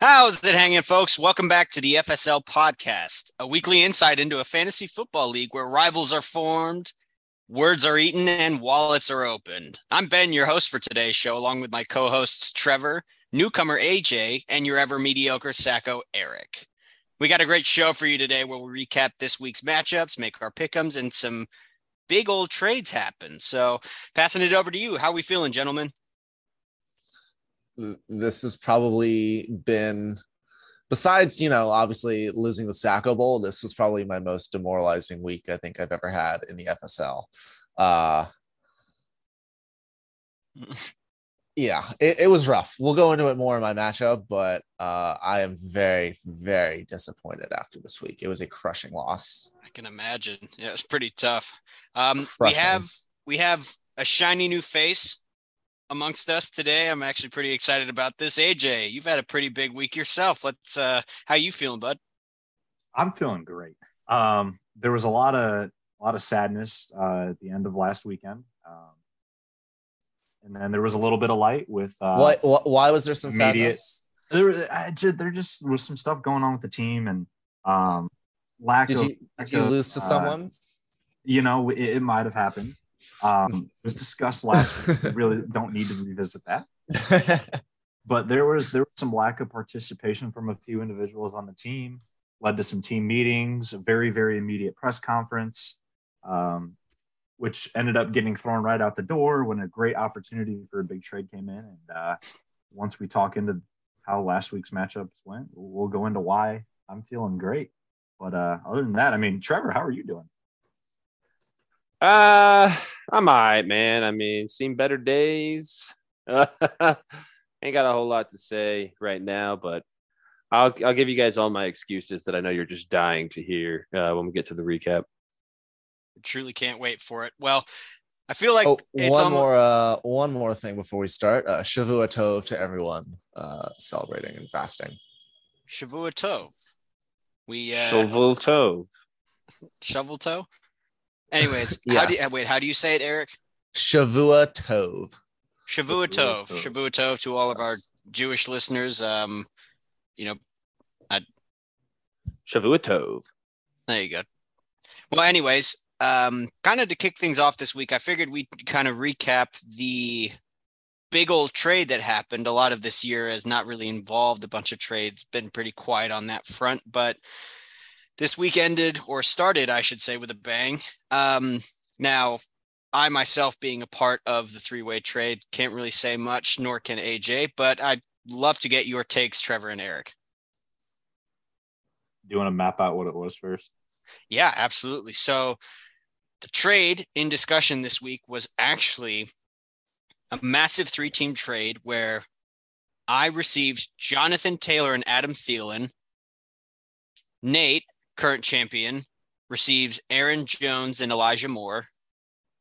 How's it hanging, folks? Welcome back to the FSL podcast, a weekly insight into a fantasy football league where rivals are formed, words are eaten, and wallets are opened. I'm Ben, your host for today's show, along with my co hosts Trevor, newcomer AJ, and your ever mediocre Sacco Eric. We got a great show for you today where we recap this week's matchups, make our pickums, and some big old trades happen. So, passing it over to you. How are we feeling, gentlemen? this has probably been besides you know obviously losing the Sacco Bowl this was probably my most demoralizing week i think i've ever had in the fsl uh yeah it, it was rough we'll go into it more in my matchup but uh i am very very disappointed after this week it was a crushing loss i can imagine yeah it's pretty tough um we have we have a shiny new face amongst us today. I'm actually pretty excited about this. AJ, you've had a pretty big week yourself. Let's uh how you feeling, bud? I'm feeling great. Um there was a lot of a lot of sadness uh at the end of last weekend. And then there was a little bit of light with uh what why was there some immediate, sadness? There just, there just was some stuff going on with the team and um lack did of you, did you lose to uh, someone? You know, it, it might have happened. Um, it was discussed last week. We really don't need to revisit that. but there was there was some lack of participation from a few individuals on the team. Led to some team meetings, a very very immediate press conference, um, which ended up getting thrown right out the door when a great opportunity for a big trade came in. And uh, once we talk into how last week's matchups went, we'll go into why I'm feeling great. But uh, other than that, I mean, Trevor, how are you doing? Uh, I'm all right, man. I mean, seen better days. Ain't got a whole lot to say right now, but I'll I'll give you guys all my excuses that I know you're just dying to hear uh, when we get to the recap. I truly can't wait for it. Well, I feel like oh, one almost... more uh, one more thing before we start. Uh, Shavua Tov to everyone uh, celebrating and fasting. Shavua Tov. We uh, Shovel Tov. Shovel Toe. Anyways, yes. how do you, wait? How do you say it, Eric? Shavua Tov. Shavua Tov. Shavua Tov to all of our Jewish listeners. Um, you know, I, Shavua Tov. There you go. Well, anyways, um, kind of to kick things off this week, I figured we'd kind of recap the big old trade that happened. A lot of this year has not really involved a bunch of trades, been pretty quiet on that front, but this week ended or started, I should say, with a bang. Um, now, I myself, being a part of the three way trade, can't really say much, nor can AJ, but I'd love to get your takes, Trevor and Eric. Do you want to map out what it was first? Yeah, absolutely. So, the trade in discussion this week was actually a massive three team trade where I received Jonathan Taylor and Adam Thielen. Nate current champion, receives Aaron Jones and Elijah Moore.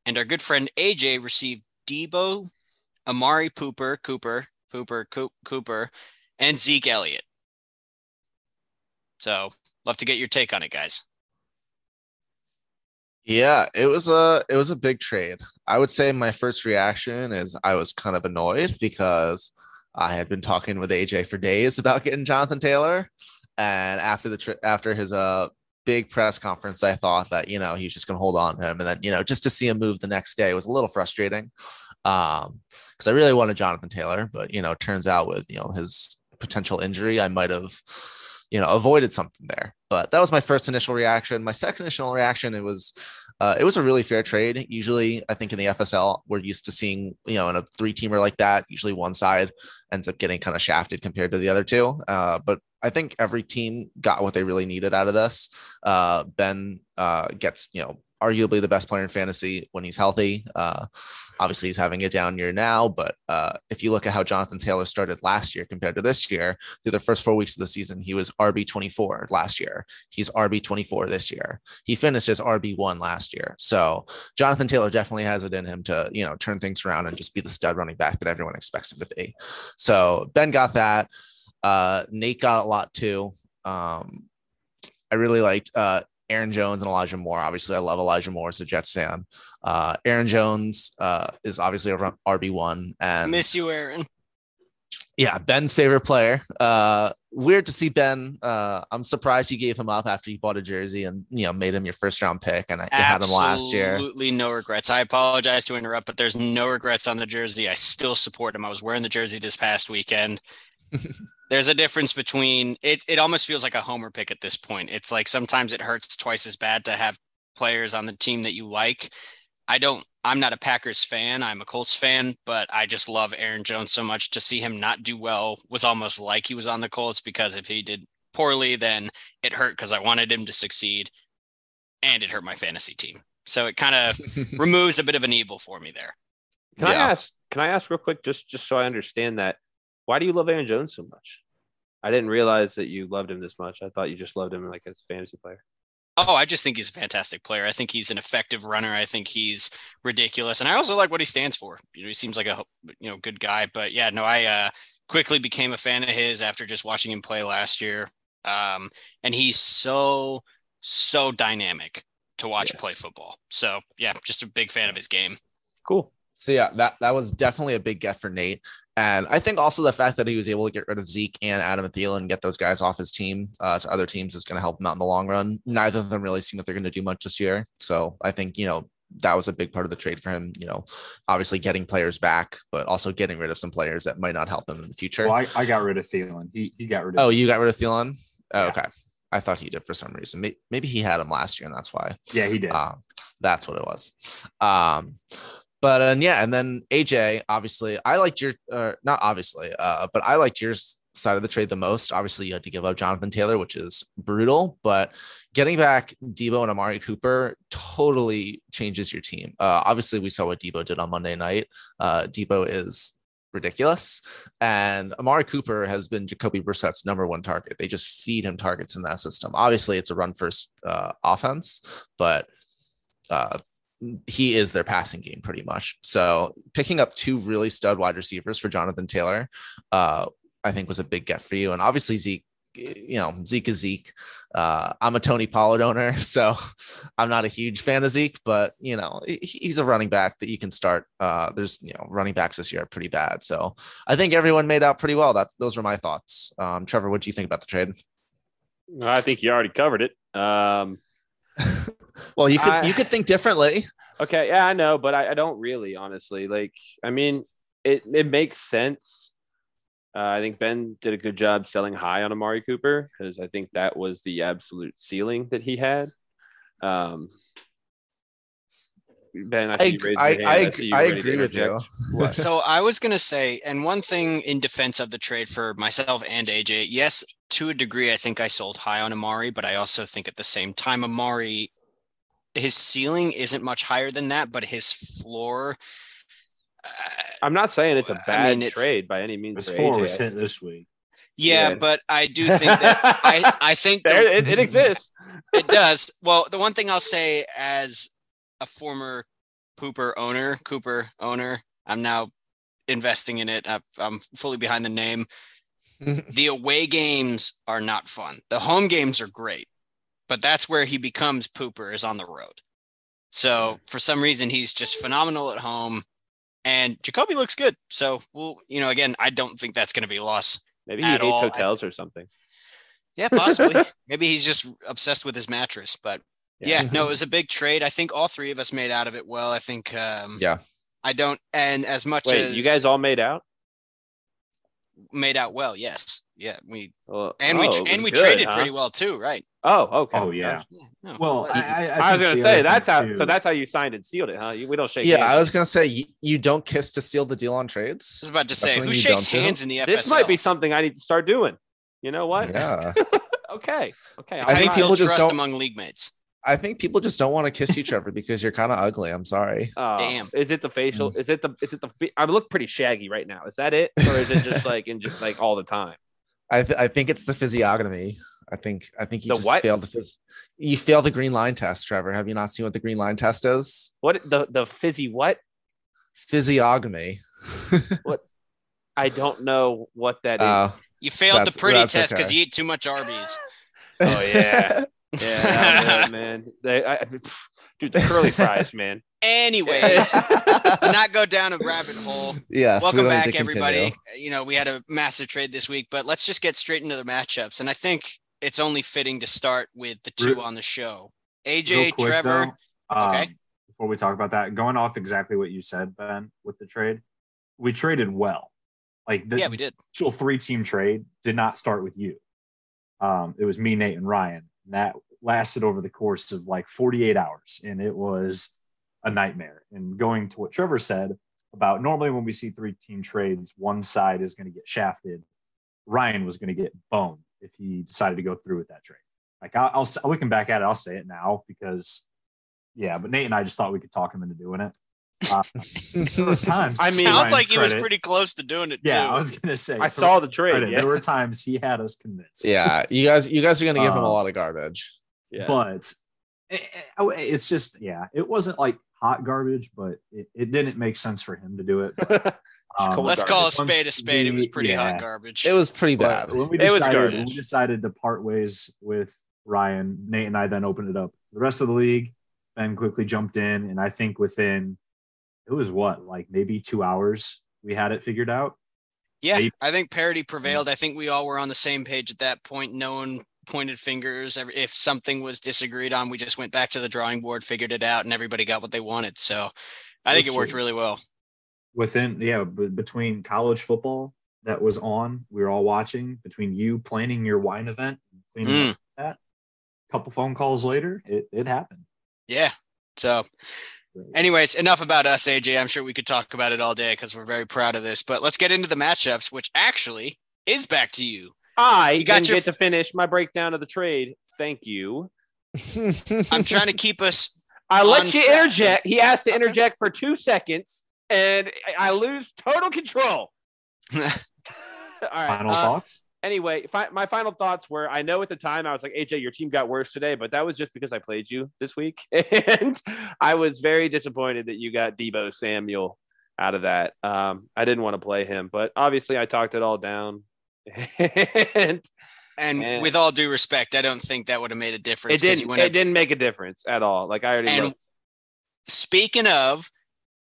And our good friend AJ received Deebo, Amari Pooper, Cooper, Pooper, Cooper, and Zeke Elliott. So, love to get your take on it, guys. Yeah, it was a it was a big trade. I would say my first reaction is I was kind of annoyed because I had been talking with AJ for days about getting Jonathan Taylor. And after the tri- after his uh big press conference, I thought that you know he's just going to hold on to him, and then you know just to see him move the next day was a little frustrating. Um, because I really wanted Jonathan Taylor, but you know, turns out with you know his potential injury, I might have you know avoided something there. But that was my first initial reaction. My second initial reaction, it was uh, it was a really fair trade. Usually, I think in the FSL, we're used to seeing, you know, in a three teamer like that, usually one side ends up getting kind of shafted compared to the other two. Uh, but I think every team got what they really needed out of this. Uh, ben uh, gets, you know, arguably the best player in fantasy when he's healthy. Uh, obviously, he's having a down year now, but uh, if you look at how Jonathan Taylor started last year compared to this year, through the first four weeks of the season, he was RB 24 last year. He's RB 24 this year. He finished as RB one last year. So Jonathan Taylor definitely has it in him to you know turn things around and just be the stud running back that everyone expects him to be. So Ben got that. Uh, Nate got a lot too. Um, I really liked uh, Aaron Jones and Elijah Moore. Obviously, I love Elijah Moore as a Jets fan. Uh, Aaron Jones uh, is obviously a RB one, and Miss you, Aaron. yeah, Ben's favorite player. Uh, weird to see Ben. Uh, I'm surprised you gave him up after you bought a jersey and you know made him your first round pick, and you had him last year. Absolutely no regrets. I apologize to interrupt, but there's no regrets on the jersey. I still support him. I was wearing the jersey this past weekend. there's a difference between it. It almost feels like a homer pick at this point. It's like sometimes it hurts twice as bad to have players on the team that you like. I don't. I'm not a Packers fan. I'm a Colts fan, but I just love Aaron Jones so much. To see him not do well was almost like he was on the Colts because if he did poorly, then it hurt because I wanted him to succeed, and it hurt my fantasy team. So it kind of removes a bit of an evil for me there. Can Yeah. I ask? Can I ask real quick, just just so I understand that? Why do you love Aaron Jones so much? I didn't realize that you loved him this much. I thought you just loved him like as a fantasy player. Oh, I just think he's a fantastic player. I think he's an effective runner. I think he's ridiculous, and I also like what he stands for. You know, he seems like a you know good guy. But yeah, no, I uh, quickly became a fan of his after just watching him play last year. Um, and he's so so dynamic to watch Yeah. play football. So yeah, just a big fan of his game. Cool. So yeah, that that was definitely a big get for Nate, and I think also the fact that he was able to get rid of Zeke and Adam Thielen and get those guys off his team uh, to other teams is going to help him out in the long run. Neither of them really seem that they're going to do much this year, so I think you know that was a big part of the trade for him. You know, obviously getting players back, but also getting rid of some players that might not help him in the future. Well, I, I got rid of Thielen. He he got rid of. oh, you got rid of Thielen? Oh, Yeah. okay, I thought he did for some reason. Maybe he had him last year, and that's why. yeah, he did. Um, that's what it was. Um, but uh, yeah, and then AJ, obviously, I liked your, uh, not obviously, uh, but I liked your side of the trade the most. Obviously, you had to give up Jonathan Taylor, which is brutal, but getting back Deebo and Amari Cooper totally changes your team. Uh, obviously, we saw what Deebo did on Monday night. Uh, Deebo is ridiculous. And Amari Cooper has been Jacoby Brissett's number one target. They just feed him targets in that system. Obviously, it's a run first uh, offense, but uh, he is their passing game pretty much. So picking up two really stud wide receivers for Jonathan Taylor, uh, I think was a big get for you. And obviously Zeke, you know, Zeke is Zeke. Uh, I'm a Tony Pollard owner, so I'm not a huge fan of Zeke, but you know, he's a running back that you can start. Uh, there's you know, running backs this year are pretty bad. So I think everyone made out pretty well. That's those were my thoughts. Um, Trevor, what do you think about the trade? I think you already covered it. Um, Well, you could I- you could think differently. okay, yeah, I know, but I, I don't really, honestly. Like, I mean, it it makes sense. Uh, I think Ben did a good job selling high on Amari Cooper because I think that was the absolute ceiling that he had. Um, Ben, I, I, you raised I, your hand. I, see agree- you I agree with you. So I was gonna say, and one thing in defense of the trade for myself and AJ, yes, to a degree, I think I sold high on Amari, but I also think at the same time, Amari, his ceiling isn't much higher than that, but his floor. Uh, I'm not saying it's a bad mean, it's- trade by any means. His floor was hit this week. yeah, Yeah. but I do think that I I think the- there, it, it exists. it does. Well, the one thing I'll say as a former Cooper owner, Cooper owner, I'm now investing in it. I- I'm fully behind the name. the away games are not fun. The home games are great, but that's where he becomes pooper is on the road. So for some reason, he's just phenomenal at home, and Jacoby looks good. So well, you know, again, I don't think that's going to be a loss. Maybe he At hates all. hotels or something. Yeah, possibly. Maybe he's just obsessed with his mattress. But yeah, no, it was a big trade. I think all three of us made out of it well. I think. Um, Yeah. I don't, and as much Wait, as you guys all made out? Made out well. Yes, yeah, we Well, and we oh, and we good, traded huh? pretty well too, right? Oh, okay. Oh, yeah. Yeah, no, Well, but- I, I, I, was gonna say that's how. too- So that's how you signed and sealed it, huh? You, we don't shake. Yeah, hands. I was gonna say you, you don't kiss to seal the deal on trades. I was about to say, who shakes don't do? hands in the FSL? This might be something I need to start doing. You know what? Yeah, Okay. Okay. It's I how think people just trust don't- among league mates. I think people just don't want to kiss you, Trevor, because you're kind of ugly. I'm sorry. Oh, Damn. Is it the facial? Mm. Is it the? Is it the? I look pretty shaggy right now. Is that it, or is it just like in just like all the time? I th- I think it's the physiognomy. I think I think you The just what? failed the phys- you failed the green line test, Trevor. Have you not seen what the green line test is? What the the fizzy what? Physiognomy. What? I don't know what that is. Uh, You failed the pretty test because okay. you eat too much Arby's. Oh, yeah. Yeah, that was man. They, I, dude, the curly fries, man. Anyways, to not go down a rabbit hole. Yes. we Welcome don't back, everybody. You know, we had a massive trade this week, but let's just get straight into the matchups. And I think it's only fitting to start with the two Real- on the show. AJ, quick, Trevor. though, um, Okay. Before we talk about that, going off exactly what you said, Ben, with the trade, we traded well. Like the yeah, we did. actual three-team trade did not start with you. Um, it was me, Nate, and Ryan. And that lasted over the course of like 48 hours, and it was a nightmare. And going to what Trevor said about normally when we see three-team trades, one side is going to get shafted. Ryan was going to get boned if he decided to go through with that trade. Like I'll, I'll looking back at it, I'll say it now because, yeah. But Nate and I just thought we could talk him into doing it. Uh, there were times. I mean- Sounds Ryan's like he was pretty close to doing it Yeah, too. I was gonna say. I saw the trade. credit, Yeah. There were times he had us convinced. yeah, you guys, you guys are gonna give him a Um, lot of garbage. yeah. but it, it- it's just yeah, it wasn't like hot garbage, but it, it didn't make sense for him to do it. Um, Let's call a spade a spade. It was pretty yeah. hot garbage. It was pretty But bad. when we It was decided, when we decided to part ways with Ryan, Nate and I then opened it up. The rest of the league, Ben quickly jumped in, and I think within it was what like maybe two hours we had it figured out. Yeah, Maybe- I think parity prevailed. I think we all were on the same page at that point. No one pointed fingers. If something was disagreed on, we just went back to the drawing board, figured it out, and everybody got what they wanted. So I think it worked really well. within yeah b- between college football that was on we were all watching between you planning your wine event cleaning Mm. up that couple phone calls later it, it happened Yeah. So, anyways, enough about us, AJ. I'm sure we could talk about it all day because we're very proud of this. But let's get into the matchups, which actually is back to you. I You got didn't your get to finish my breakdown of the trade. Thank you. I'm trying to keep us. I let you track. interject. He has to interject for two seconds, and I I lose total control. All right. final uh, thoughts anyway, fi- my final thoughts were I know at the time I was like, AJ, your team got worse today, but that was just because I played you this week. And I was very disappointed that you got Deebo Samuel out of that. Um, I didn't want to play him, but obviously I talked it all down. and And Man. with all due respect, I don't think that would have made a difference. it didn't it up- didn't make a difference at all. Like I already And- looked. Speaking of,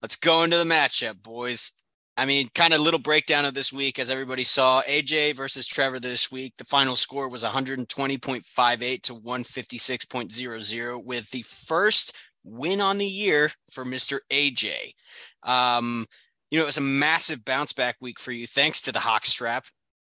let's go into the matchup, boys. I mean, kind of little breakdown of this week, as everybody saw. AJ versus Trevor this week. The final score was 120.58 to 156.00, with the first win on the year for Mr. AJ. Um, you know, it was a massive bounce back week for you, thanks to the Hawk strap.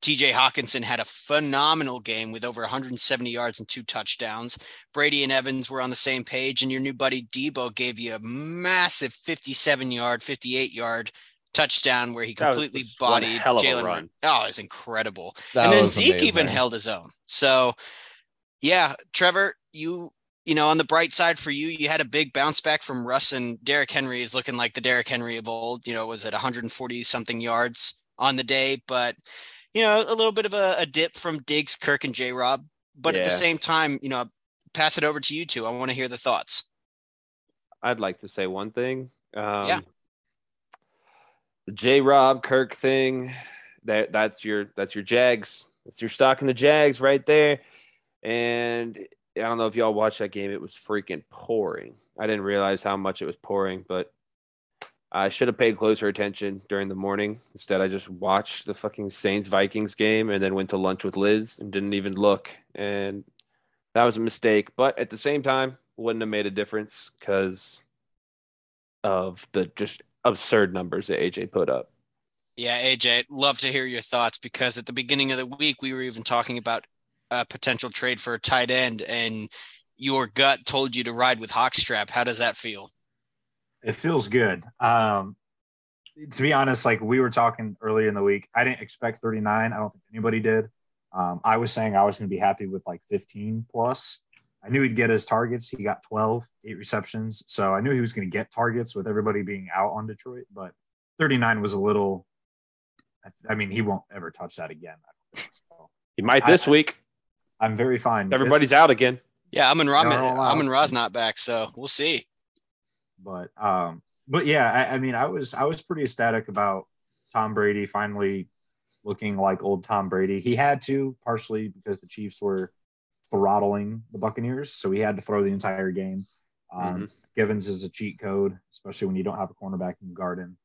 TJ Hockenson had a phenomenal game with over 170 yards and two touchdowns. Brady and Evans were on the same page, and your new buddy Deebo gave you a massive 57 yard, 58 yard touchdown where he That was completely bodied hell of Jalen. run. Run- Oh, it was incredible. That and then was Zeke even held his own. So, yeah, Trevor, you you know, on the bright side for you, you had a big bounce back from Russ and Derrick Henry is looking like the Derrick Henry of old. You know, was at 140 something yards on the day, but you know, a little bit of a, a dip from Diggs, Kirk, and J. Rob. But at the same time, you know, pass it over to you two. I want to hear the thoughts. I'd like to say one thing. Um, Yeah. The J. Rob Kirk thing. That that's your that's your Jags. That's your stock in the Jags right there. And I don't know if y'all watched that game. It was freaking pouring. I didn't realize how much it was pouring, but I should have paid closer attention during the morning. Instead, I just watched the fucking Saints Vikings game and then went to lunch with Liz and didn't even look. And that was a mistake. But at the same time, wouldn't have made a difference because of the just absurd numbers that AJ put up. Yeah, AJ, love to hear your thoughts because at the beginning of the week we were even talking about a potential trade for a tight end, and your gut told you to ride with Hawkstrap. How does that feel? it feels good um to be honest like we were talking earlier in the week i didn't expect 39 i don't think anybody did um, i was saying i was going to be happy with like 15 plus i knew he'd get his targets he got 12 eight receptions so i knew he was going to get targets with everybody being out on detroit but 39 was a little i mean he won't ever touch that again I think so. He might I- this week. i'm very fine Everybody's out again. Yeah, I'm in Ra- No, no, no. Amon-Ra's not back, so we'll see. but um but yeah I, I mean i was i was pretty ecstatic about tom brady finally looking like old tom brady he had to partially because the chiefs were throttling the Buccaneers, so he had to throw the entire game. Um, Mhm. Givens is a cheat code, especially when you don't have a cornerback in the garden.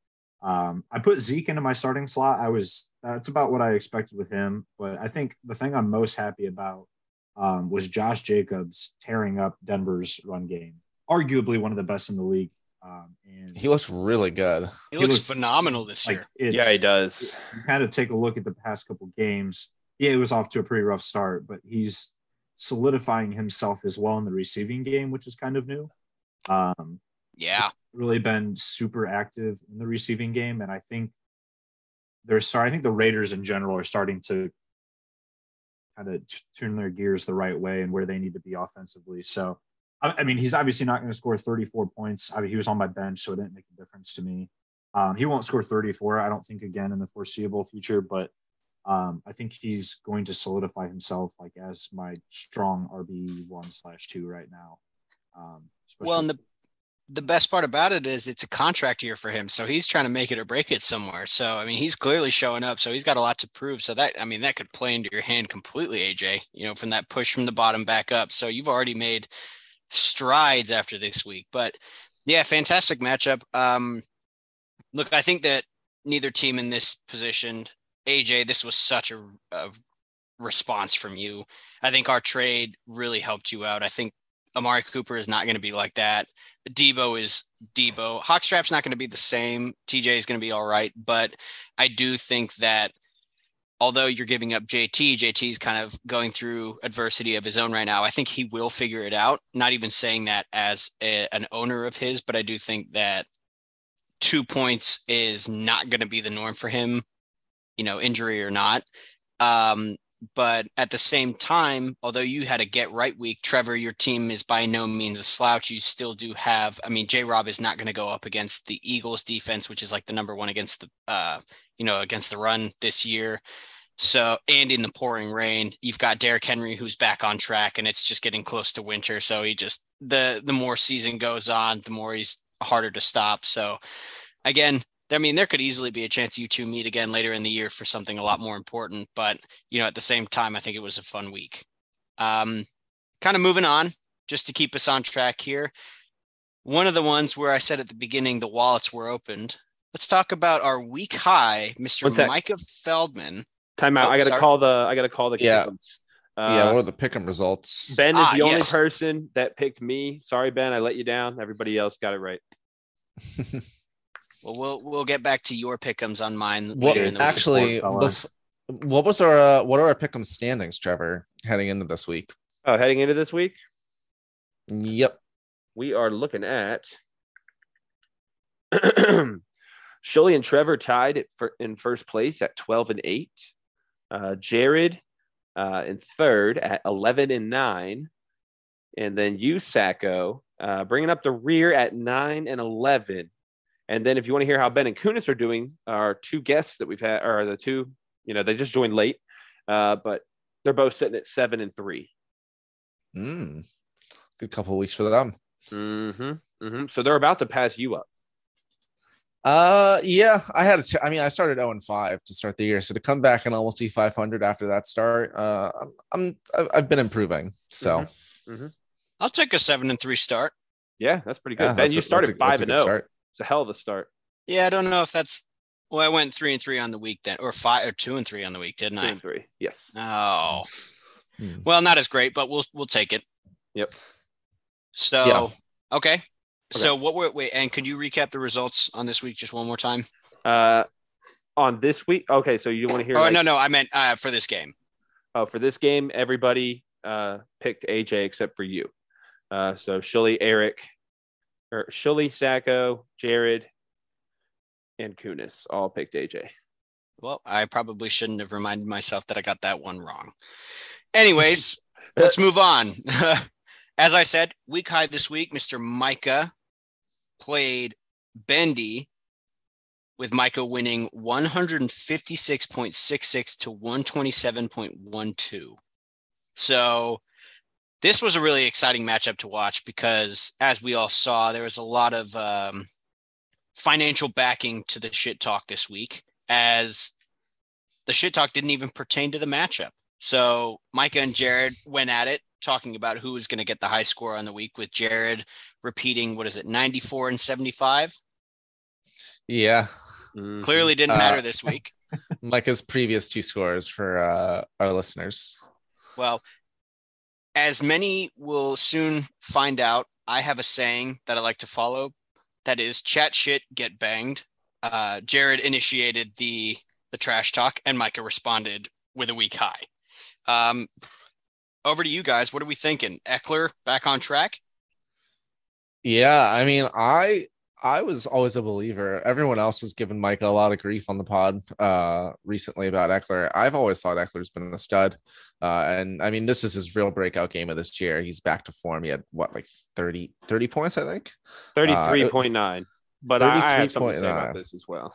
Um, I put Zeke into my starting slot. I was that's about what I expected with him, but I think the thing I'm most happy about um, was Josh Jacobs tearing up Denver's run game, arguably one of the best in the league. Um, and He looks really good. He, He looks, looks- phenomenal this year. like it's, Yeah, he does. you kind of take a look at the past couple games. Yeah, it was off to a pretty rough start, but he's solidifying himself as well in the receiving game, which is kind of new. Um, Yeah. really been super active in the receiving game, and I think they're sorry. I think the Raiders in general are starting to kind of t- turn their gears the right way and where they need to be offensively. So, I, I mean, he's obviously not going to score 34 points. I mean, he was on my bench, so it didn't make a difference to me. Um, he won't score 34, I don't think, again in the foreseeable future, but um, I think he's going to solidify himself like as my strong RB one slash two right now. Um, Well, and the the best part about it is it's a contract year for him, so he's trying to make it or break it somewhere. So I mean, he's clearly showing up, so he's got a lot to prove. So that I mean, that could play into your hand completely, AJ. You know, from that push from the bottom back up. So you've already made strides after this week. But yeah, fantastic matchup. Um, look, I think that neither team in this position, AJ, this was such a, a response from you. I think our trade really helped you out. I think Amari Cooper is not going to be like that. Deebo is Deebo. Hawkstrap's not going to be the same. TJ is going to be all right, but I do think that although you're giving up JT, JT is kind of going through adversity of his own right now. I think he will figure it out. Not even saying that as a, an owner of his, but I do think that two points is not going to be the norm for him, you know, injury or not. Um, but at the same time, although you had a get right week, Trevor, your team is by no means a slouch. You still do have, I mean, J Rob is not going to go up against the Eagles defense, which is like the number one against the, uh, you know, against the run this year. So, and in the pouring rain, you've got Derrick Henry who's back on track and it's just getting close to winter. So he just, the, the more season goes on, the more he's harder to stop. So again, I mean, there could easily be a chance you two meet again later in the year for something a lot more important. But you know, at the same time, I think it was a fun week. Um, kind of moving on, just to keep us on track here. One of the ones where I said at the beginning the wallets were opened. Let's talk about our week high, Mr. Micah Feldman. Time out. Oh, I gotta sorry. call the. I gotta call the. Yeah. Pickums. yeah, Uh, what are the pick'em results? Ben is Ah, the only yes. person that picked me. Sorry, Ben. I let you down. Everybody else got it right. Well, we'll we'll get back to your pickums on mine What later in the actually? Bef- what was our uh, what are our pick'em standings, Trevor, heading into this week? Oh, heading into this week, Yep. we are looking at Shully and Trevor tied for, in first place at 12 and 8. Uh, Jared uh, in third at 11 and 9. And then you, Sacco, uh, bringing up the rear at 9 and 11. And then if you want to hear how Ben and Kunis are doing, our two guests that we've had, are the two, you know, they just joined late, uh, but they're both sitting at 7 and 3. Mm. Good couple of weeks for them. Mm-hmm, mm-hmm. So they're about to pass you up. Uh, yeah, I had a ch- I mean, I started 0 and 5 to start the year, so to come back and almost be 500 after that start, uh, I'm, I'm I've- I've been improving. So I'll take a seven and three start. Yeah, that's pretty good. yeah, ben, you a- started a- five a and good zero. Start. It's a hell of a start. Yeah, I don't know if that's well, I went three and three on the week then, or five or two and three on the week, didn't Two I? and three. Yes. Oh, Hmm. well, not as great, but we'll we'll take it. Yep. So Yeah. okay. So what were wait, and could you recap the results on this week just one more time? Uh, on this week. Okay, so you want to hear? Oh like- no, no, I meant uh, for this game. Oh, for this game, everybody uh, picked AJ except for you. Uh, so Shully, Eric, or Shully, Sacco, Jared, and Kunis all picked AJ. Well, I probably shouldn't have reminded myself that I got that one wrong. Anyways, let's move on. As I said, week high this week, Mr. Micah played Bendy with Micah winning 156.66 to 127.12. So this was a really exciting matchup to watch because as we all saw, there was a lot of um, financial backing to the shit talk this week as the shit talk didn't even pertain to the matchup. So Micah and Jared went at it talking about who was going to get the high score on the week with Jared repeating what is it 94 and 75 Yeah. Mhm. clearly didn't Uh, matter this week Micah's previous two scores for uh, our listeners. well as many will soon find out i have a saying that i like to follow. That is chat shit get banged. Uh, jared initiated the the trash talk and micah responded with a week high um, over to you guys. What are we thinking? Ekeler back on track? Yeah, I mean, I I was always a believer. Everyone else was giving Micah a lot of grief on the pod uh recently about Ekeler. I've always thought Ekeler's been a stud. Uh and I mean this is his real breakout game of this year. He's back to form. He had what like 30 30 points, I think. 33.9. But I, I have something to say about this as well.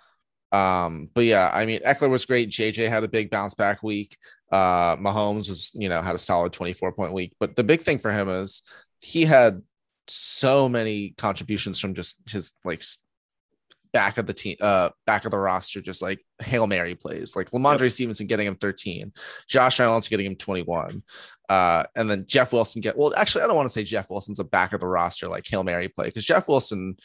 Um, but yeah, I mean, Ekeler was great. JJ had a big bounce back week. Uh, Mahomes was, you know, had a solid 24 point week. But the big thing for him is he had so many contributions from just his like back of the team, uh, back of the roster, just like Hail Mary plays, like Rhamondre Stevenson getting him 13, Josh Reynolds getting him 21. Uh, and then Jeff Wilson get well, actually, I don't want to say Jeff Wilson's a back of the roster like Hail Mary play because Jeff Wilson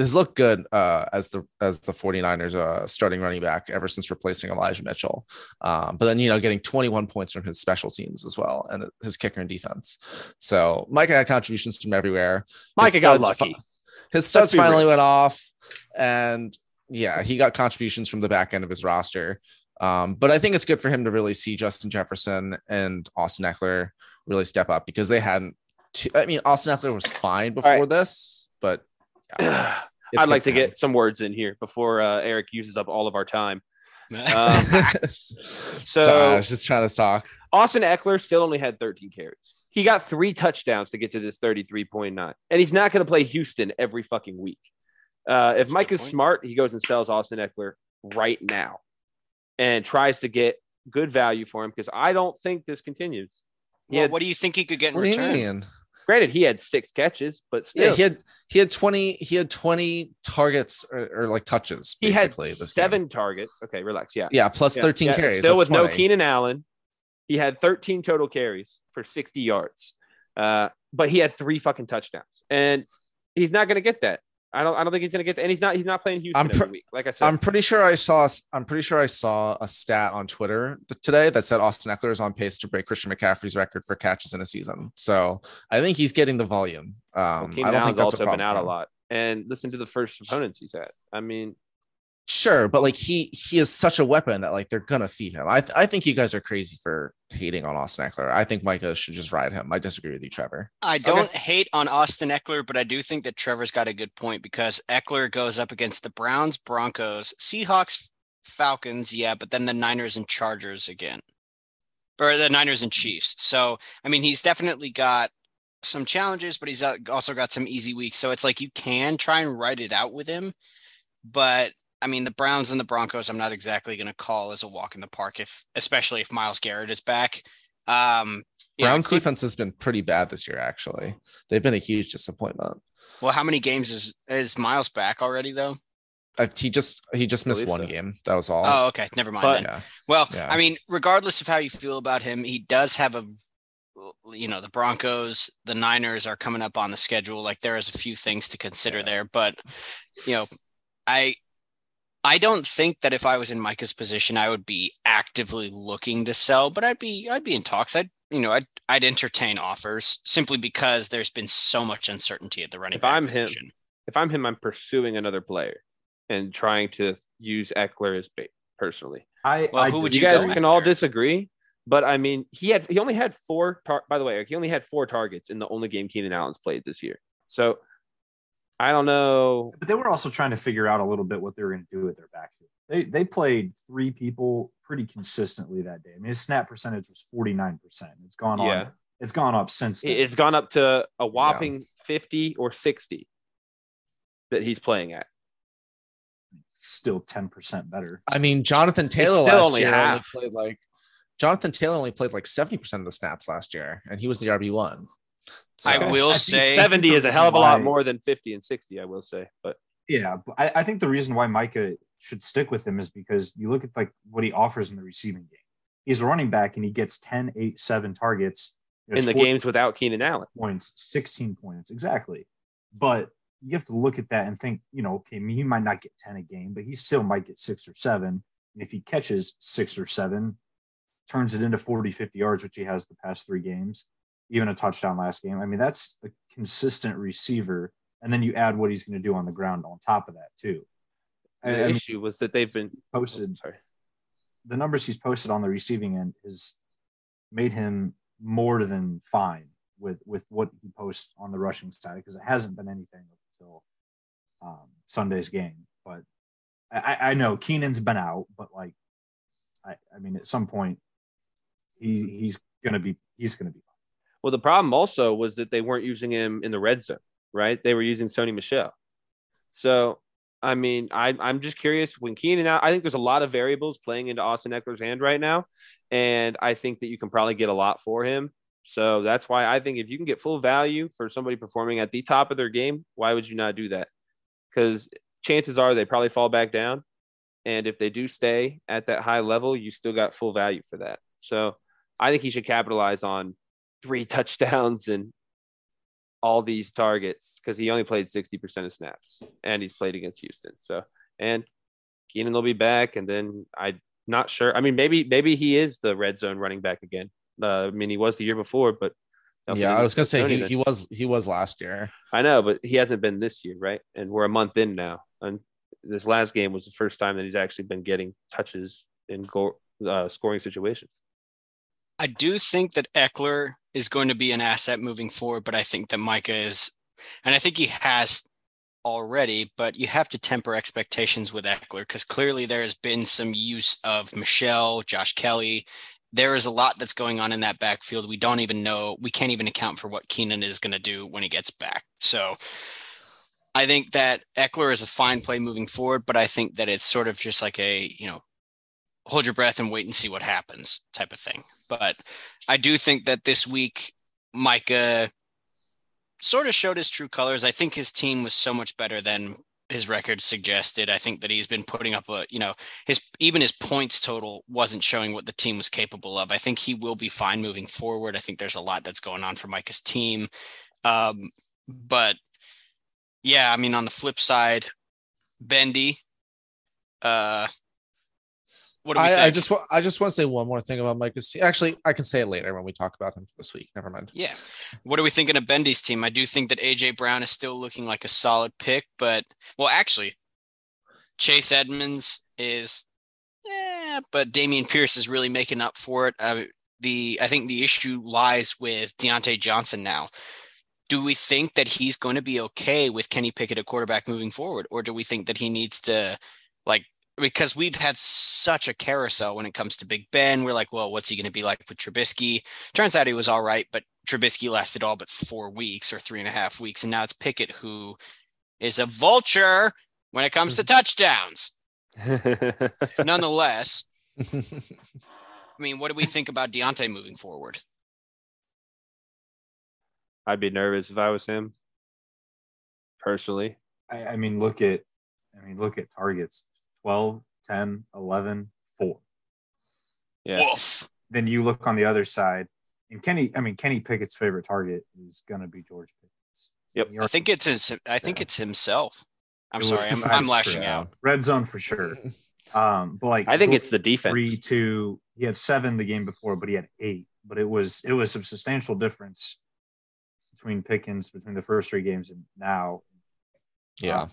has looked good uh, as the as the 49ers uh, starting running back ever since replacing Elijah Mitchell. Um, but then you know getting 21 points from his special teams as well and his kicker and defense. So Micah had contributions from everywhere. Micah got studs fi- lucky. his studs finally real. went off, and yeah, he got contributions from the back end of his roster. Um, but I think it's good for him to really see Justin Jefferson and Austin Ekeler really step up because they hadn't. T- I mean, Austin Ekeler was fine before right. this, but yeah, I'd like for to him. get some words in here before uh, Eric uses up all of our time. Um, Sorry, I was just trying to talk. Austin Ekeler still only had 13 carries. He got three touchdowns to get to this 33.9. And he's not going to play Houston every fucking week. Uh, if That's Mike is point. smart, he goes and sells Austin Ekeler right now and tries to get good value for him because I don't think this continues. He well, had- what do you think he could get in What do return? Granted, he had six catches, but still, Yeah, he had he had 20 he had 20 targets or, or like touches he had seven game. targets. Okay, relax. Yeah. Yeah, plus Yeah, 13 yeah, carries. Still with no Keenan Allen. He had 13 total carries for 60 yards. Uh, but he had three fucking touchdowns. And he's not gonna get that. I don't I don't think he's gonna get that. And he's not he's not playing Houston I'm every week. Like I said. I'm pretty sure I saw I'm pretty sure I saw a stat on Twitter today that said Austin Ekeler is on pace to break Christian McCaffrey's record for catches in a season. So I think he's getting the volume. Um, Keenan I don't think that's also been out a lot. And listen to the first opponents he's had. I mean, Sure, but like he he is such a weapon that like they're gonna feed him. I th- I think you guys are crazy for hating on Austin Ekeler. I think Micah should just ride him. I disagree with you, Trevor. I don't hate on Austin Ekeler, but I do think that Trevor's got a good point because Ekeler goes up against the Browns, Broncos, Seahawks, Falcons, yeah, but then the Niners and Chargers again, or the Niners and Chiefs. So, I mean, he's definitely got some challenges, but he's uh, also got some easy weeks. So it's like you can try and write it out with him, but I mean, the Browns and the Broncos, I'm not exactly going to call as a walk in the park, if especially if Myles Garrett is back. Um, you know, Browns defense has been pretty bad this year. Actually, they've been a huge disappointment. Well, how many games is is Miles back already though? Uh, he just he just missed one so. game. That was all. Oh, okay, never mind. But- then. yeah. Well, yeah. I mean, regardless of how you feel about him, he does have a, you know, the Broncos, the Niners are coming up on the schedule. Like there is a few things to consider Yeah. there, but you know, I. I don't think that if I was in Micah's position, I would be actively looking to sell, but I'd be I'd be in talks. I'd you know I'd I'd entertain offers simply because there's been so much uncertainty at the running If back I'm him, position. if I'm him, I'm pursuing another player and trying to use Ekeler as bait personally. I, Well, I who would you you guys go can all disagree, but I mean, he had he only had four. Tar- by the way, he only had four targets in the only game Keenan Allen's played this year. So I don't know. But they were also trying to figure out a little bit what they were going to do with their backfield. They they played three people pretty consistently that day. I mean, his snap percentage was forty nine percent. It's gone Yeah. on. It's gone up since. Then. It- It's gone up to a whopping fifty or sixty that he's playing at. still ten percent better. I mean, Jonathan Taylor last only year only played like Jonathan Taylor only played like 70% of the snaps last year, and he was the RB1. I So- will I say Seventy is a hell of a lot why- more than fifty and sixty. I will say, but Yeah, but I, I think the reason why Micah should stick with him is because you look at like what he offers in the receiving game. He's a running back and he gets 10, 8, 7 targets He in the games without Keenan Allen. points, 16 points, exactly. But you have to look at that and think, you know, okay, I mean, he might not get 10 a game, but he still might get six or seven. And if he catches six or seven, turns it into 40, 50 yards, which he has the past three games, even a touchdown last game. I mean, that's a consistent receiver. And then you add what he's going to do on the ground on top of that, too. The I- I mean, issue was that they've been posted Sorry. the numbers he's posted on the receiving end has made him more than fine with with what he posts on the rushing side because it hasn't been anything until um, Sunday's game. But I, I know Keenan's been out, but like I, I mean, at some point he he's gonna be he's gonna be fine. Well, the problem also was that they weren't using him in the red zone, right? They were using Sony Michel. So, I mean, I, I'm just curious when Keenan out. I think there's a lot of variables playing into Austin Ekeler's hand right now, and I think that you can probably get a lot for him. So that's why I think if you can get full value for somebody performing at the top of their game, why would you not do that? Because chances are they probably fall back down, and if they do stay at that high level, you still got full value for that. So I think he should capitalize on three touchdowns and all these targets because he only played 60% of snaps and he's played against Houston. So, and Keenan will be back. And then I'm not sure. I mean, maybe, maybe he is the red zone running back again. Uh, I mean, he was the year before, but Yeah, I was gonna say he, he was he was last year. I know, but he hasn't been this year, right? And we're a month in now. And this last game was the first time that he's actually been getting touches in goal, uh, scoring situations. I do think that Ekeler is going to be an asset moving forward, but I think that Micah is, and I think he has already, but you have to temper expectations with Ekeler because clearly there has been some use of Michel, Josh Kelley. There is a lot that's going on in that backfield. We don't even know, we can't even account for what Keenan is going to do when he gets back. So I think that Ekeler is a fine play moving forward, but I think that it's sort of just like a, you know, hold your breath and wait and see what happens type of thing. But I do think that this week, Micah sort of showed his true colors. I think his team was so much better than his record suggested. I think that he's been putting up a, you know, his even his points total wasn't showing what the team was capable of. I think he will be fine moving forward. I think there's a lot that's going on for Micah's team. Um, but yeah, I mean, on the flip side, Bendy, uh, what do we I, I just wa- I just want to say one more thing about Mike. Actually, I can say it later when we talk about him this week. Never mind. Yeah. What are we thinking of Bendy's team? I do think that AJ Brown is still looking like a solid pick, but well, actually, Chase Edmonds is, yeah, but Dameon Pierce is really making up for it. Uh, the I think the issue lies with Diontae Johnson now. Do we think that he's going to be okay with Kenny Pickett at quarterback moving forward, or do we think that he needs to, like, because we've had such a carousel when it comes to Big Ben. We're like, well, what's he going to be like with Trubisky? Turns out he was all right, but Trubisky lasted all but four weeks or three and a half weeks. And now it's Pickett who is a vulture when it comes to touchdowns. Nonetheless, I mean, what do we think about Diontae moving forward? I'd be nervous if I was him personally. I, I mean, look at I mean, look at targets 12, 10, 11, 4. Yeah. Woof. Then you look on the other side, and Kenny, I mean, Kenny Pickett's favorite target is going to be George Pickens. Yep. I think it's his, I think it's himself. I'm It sorry, I'm, I'm lashing out. red zone for sure. Um, but like I think it's the defense. three two. He had seven the game before, but he had eight. But it was it was a substantial difference between Pickens between the first three games and now. yeah.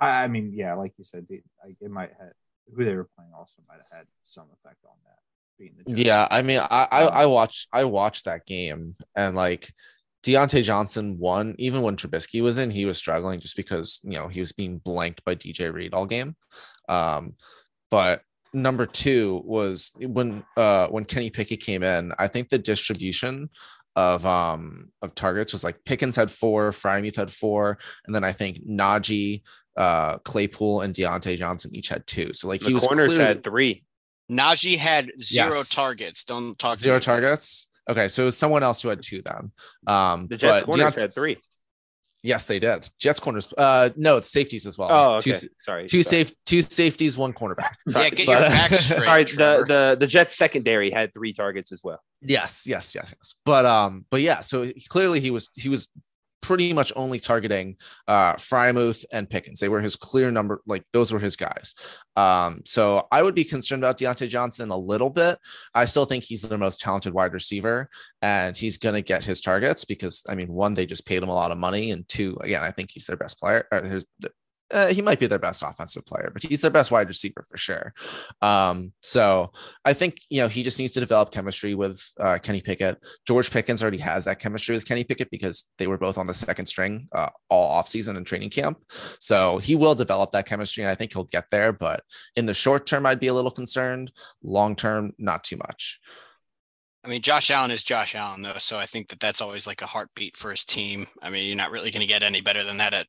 I, I mean, yeah, like you said, like it might have who they were playing also might have had some effect on that. Beating the Jets. Yeah, I mean, I, I Um, I watched I watched that game and like Diontae Johnson won. Even when Trubisky was in, he was struggling just because you know he was being blanked by DJ Reed all game. Um, but number two was when uh when Kenny Pickett came in. I think the distribution of um of targets was like Pickens had four, Freiermuth had four, and then I think Najee, uh Claypool, and Diontae Johnson each had two. So like the he was corners clearly- had three. Najee had zero Yes. targets. Don't talk zero targets. Okay, so it was someone else who had two then. Um, The Jets but corners Deont- had three. Yes, they did. Jets corners. Uh, no, it's safeties as well. Oh, okay. Two, Sorry. two sorry. safe, two safeties, one cornerback. Yeah, get But- your facts straight. Sorry, the, the the Jets secondary had three targets as well. Yes, yes, yes, yes. But um, but yeah, so he- clearly he was he was pretty much only targeting uh Freiermuth and Pickens. They were his clear number, like those were his guys. Um, so I would be concerned about Diontae Johnson a little bit. I still think he's the most talented wide receiver, and he's gonna get his targets because I mean, one, they just paid him a lot of money, and two, again, I think he's their best player. Or his, uh, he might be their best offensive player, but he's their best wide receiver for sure. Um, so I think you know he just needs to develop chemistry with uh, Kenny Pickett. George Pickens already has that chemistry with Kenny Pickett because they were both on the second string uh, all offseason and training camp. So he will develop that chemistry, and I think he'll get there. But in the short term, I'd be a little concerned. Long term, not too much. I mean, Josh Allen is Josh Allen, though, so I think that that's always like a heartbeat for his team. I mean, you're not really going to get any better than that at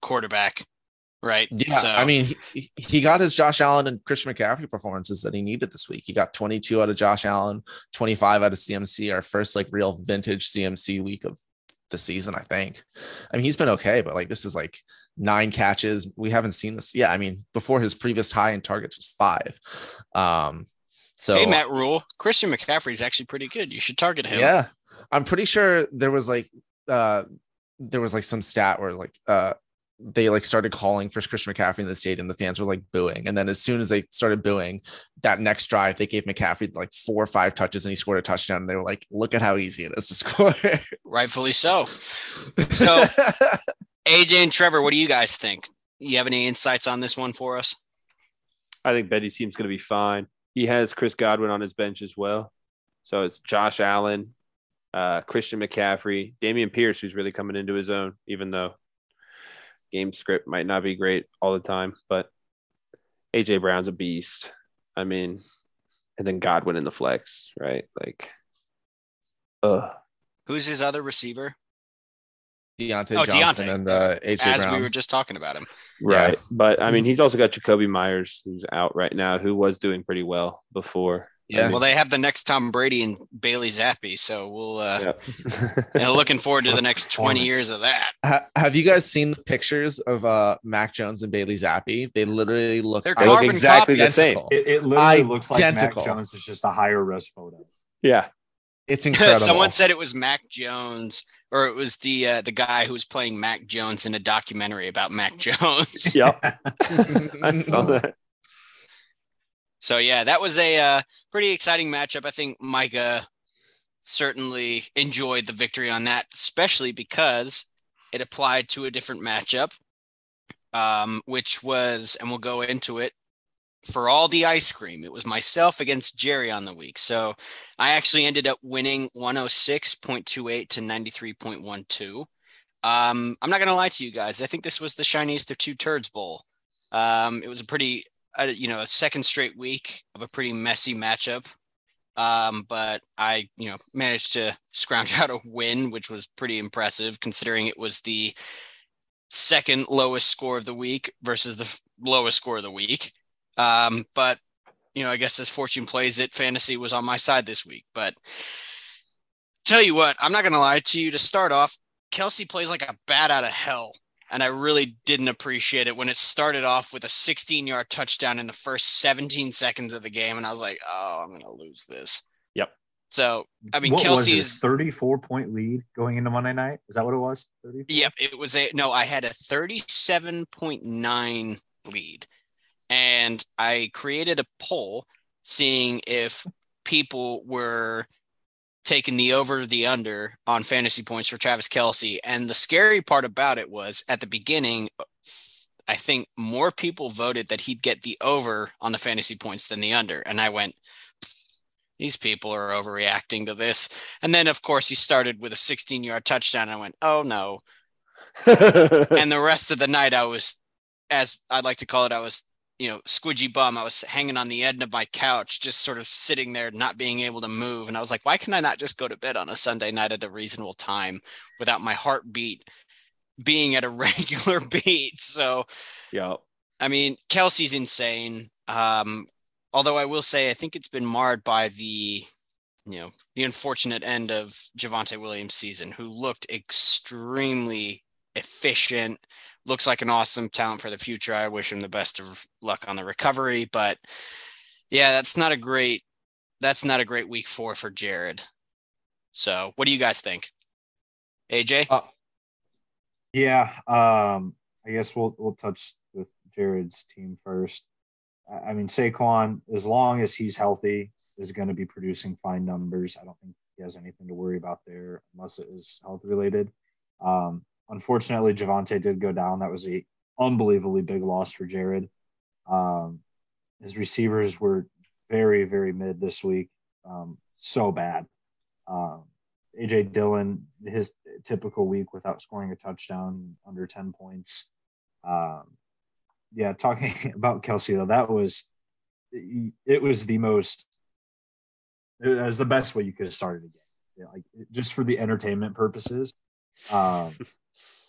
quarterback, right? Yeah, So, I mean, he, he got his Josh Allen and Christian McCaffrey performances that he needed this week. He got 22 out of Josh Allen, 25 out of CMC, our first like real vintage CMC week of the season, I think. I mean, he's been okay, but like this is like nine catches. We haven't seen this. Yeah, I mean, before his previous high in targets was five. Um, so hey, Matt Rhule, Christian McCaffrey is actually pretty good. You should target him. yeah, I'm pretty sure there was like uh there was like some stat where like uh they like started calling for Christian McCaffrey in the stadium. The fans were like booing, and then as soon as they started booing, that next drive they gave McCaffrey like four or five touches, and he scored a touchdown. And they were like, "Look at how easy it is to score." Rightfully so. So- AJ and Trevor, what do you guys think? You have any insights on this one for us? I think Betty's team's going to be fine. He has Chris Godwin on his bench as well. So it's Josh Allen, uh, Christian McCaffrey, Dameon Pierce, who's really coming into his own, even though game script might not be great all the time. But AJ Brown's a beast. I mean, and then Godwin in the flex, right? Like, uh, Who's his other receiver? Diontae Oh, Johnson Diontae. and uh, AJ As Brown. we were just talking about him. right. But I mean, he's also got Jakobi Meyers, who's out right now, who was doing pretty well before. Yeah, Well, they have the next Tom Brady and Bailey Zappe, so we'll uh, Yeah. yeah, looking forward to the next 20 years of that. Ha- have you guys seen the pictures of uh Mac Jones and Bailey Zappe? They literally look They're They look carbon exactly the same. It, it literally looks like Mac Jones is just a higher res photo. yeah. It's incredible. Someone said it was Mac Jones, or it was the uh, the guy who was playing Mac Jones in a documentary about Mac Jones. Yep. I saw that. So yeah, that was a uh, pretty exciting matchup. I think Micah certainly enjoyed the victory on that, especially because it applied to a different matchup, um, which was, and we'll go into it for all the ice cream. It was myself against Jerry on the week. So I actually ended up winning 106.28 to 93.12. Um, I'm not going to lie to you guys. I think this was the shiniest of two turds bowl. Um, it was a pretty, uh, you know, a second straight week of a pretty messy matchup. Um, but I, you know, managed to scrounge out a win, which was pretty impressive considering it was the second lowest score of the week versus the f- lowest score of the week. Um, but you know, I guess as fortune plays it, fantasy was on my side this week. But tell you what, I'm not gonna lie to you. To start off, Kelce plays like a bat out of hell. And I really didn't appreciate it when it started off with a 16 yard touchdown in the first 17 seconds of the game. And I was like, oh, I'm going to lose this. Yep. So, I mean, what Kelce was it, is, 34 point lead going into Monday night. Is that what it was? 34? yep, it was a, no, I had a 37.9 lead. And I created a poll seeing if people were taking the over the under on fantasy points for Travis Kelce. And the scary part about it was at the beginning, I think more people voted that he'd get the over on the fantasy points than the under. And I went, these people are overreacting to this. And then, of course, he started with a 16 yard touchdown. And I went, oh no. and the rest of the night, I was, as I'd like to call it, I was, you know, squidgy bum. I was hanging on the end of my couch, just sort of sitting there, not being able to move. And I was like, why can I not just go to bed on a Sunday night at a reasonable time without my heartbeat being at a regular beat? So, yeah. I mean, Kelce's insane. Um, although I will say, I think it's been marred by the, you know, the unfortunate end of Javonte Williams' season, who looked extremely efficient, looks like an awesome talent for the future. I wish him the best of luck on the recovery, but yeah, that's not a great that's not a great week four for Jared. So, what do you guys think? AJ? Uh, Yeah, um, I guess we'll we'll touch with Jared's team first. I mean, Saquon, as long as he's healthy, is going to be producing fine numbers. I don't think he has anything to worry about there unless it is health related. Um, unfortunately, Javonte did go down. That was a unbelievably big loss for Jared. Um, his receivers were very, very mid this week. Um, so bad. Um, AJ Dillon, his typical week without scoring a touchdown, under 10 points. Um, yeah, talking about Kelce, though, that was it was the most it was the best way you could have started a game. Yeah, like just for the entertainment purposes. Um,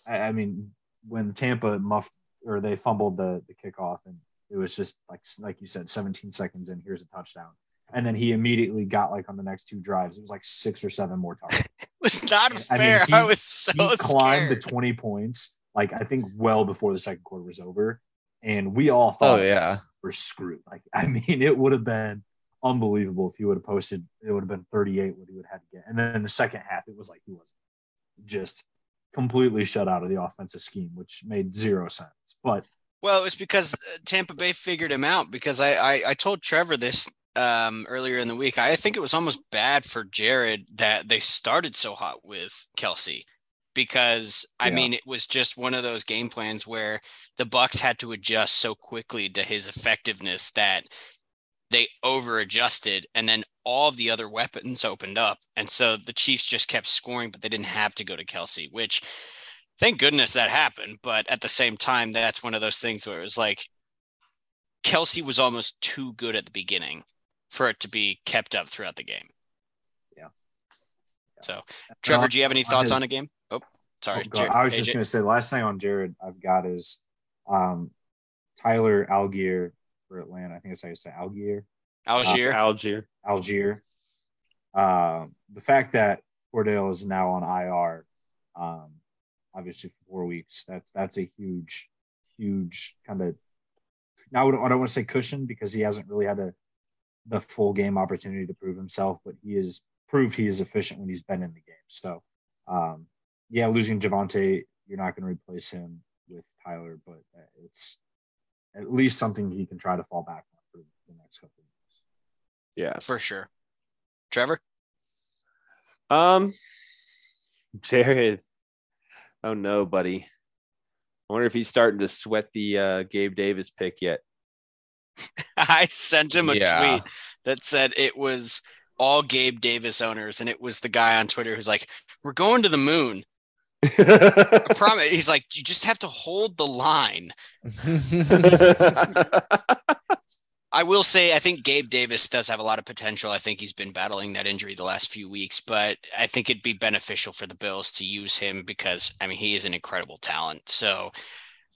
I, I mean, when Tampa muffed or they fumbled the the kickoff, and it was just like like you said, 17 seconds and here's a touchdown, and then he immediately got like on the next two drives, it was like six or seven more touchdowns. It was not I mean, fair. he- I was so he climbed scared. the 20 points, like I think well before the second quarter was over, and we all oh, thought Oh yeah. we're screwed. Like I mean, it would have been unbelievable if he would have posted. It would have been 38 what he would have had to get, and then in the second half, it was like he was just completely shut out of the offensive scheme, which made zero sense. But Well, it was because uh, Tampa Bay figured him out. Because I, I, I told Trevor this um, earlier in the week. I think it was almost bad for Jared that they started so hot with Kelce, because I Yeah. mean it was just one of those game plans where the Bucks had to adjust so quickly to his effectiveness that they over adjusted, and then all of the other weapons opened up, and so the Chiefs just kept scoring, but they didn't have to go to Kelce, which thank goodness that happened. But at the same time, that's one of those things where it was like Kelce was almost too good at the beginning for it to be kept up throughout the game. Yeah. So, Trevor, do you have any on thoughts his- on a game? Oh, sorry. Oh, Jared- I was just going to say the last thing on Jared I've got is um, Tyler Allgeier for Atlanta. I think it's how you say Allgeier. Allgeier. Allgeier. Allgeier. Um, the fact that Cordell is now on IR, um, obviously for four weeks, that's that's a huge, huge kind of. Now I don't, I don't want to say cushion because he hasn't really had a the full game opportunity to prove himself, but he has proved he is efficient when he's been in the game. So, um, yeah, losing Javonte, you're not going to replace him with Tyler, but it's at least something he can try to fall back on for the next couple of weeks. Yeah. for sure. Trevor? Um, Jared. Oh no, buddy. I wonder if he's starting to sweat the uh, Gabe Davis pick yet. I sent him a Yeah. tweet that said it was all Gabe Davis owners, and it was the guy on Twitter who's like, "We're going to the moon." I promise. He's like, "You just have to hold the line." I will say, I think Gabe Davis does have a lot of potential. I think he's been battling that injury the last few weeks, but I think it'd be beneficial for the Bills to use him because, I mean, he is an incredible talent. So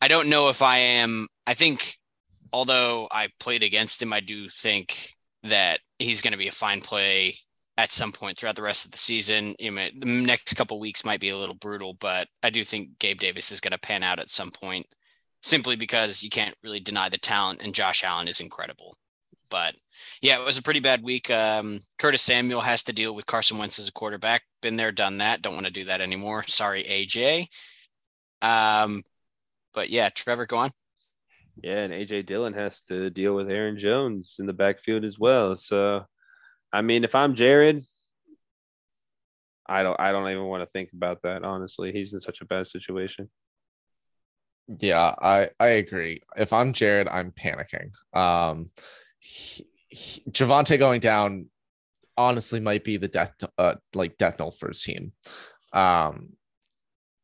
I don't know if I am, I think, although I played against him, I do think that he's going to be a fine play at some point throughout the rest of the season. You know, the next couple weeks might be a little brutal, but I do think Gabe Davis is going to pan out at some point simply because you can't really deny the talent and Josh Allen is incredible. But yeah, it was a pretty bad week. Um, Curtis Samuel has to deal with Carson Wentz as a quarterback. Been there, done that. Don't want to do that anymore. Sorry, AJ. Um, but yeah, Trevor, go on. Yeah, and AJ Dillon has to deal with Aaron Jones in the backfield as well. So, I mean, if I'm Jared, I don't, I don't even want to think about that. Honestly, he's in such a bad situation. Yeah, I I agree. If I'm Jared, I'm panicking. Um, he, he- Javonte going down, honestly, might be the death uh like death knell for his team. Um,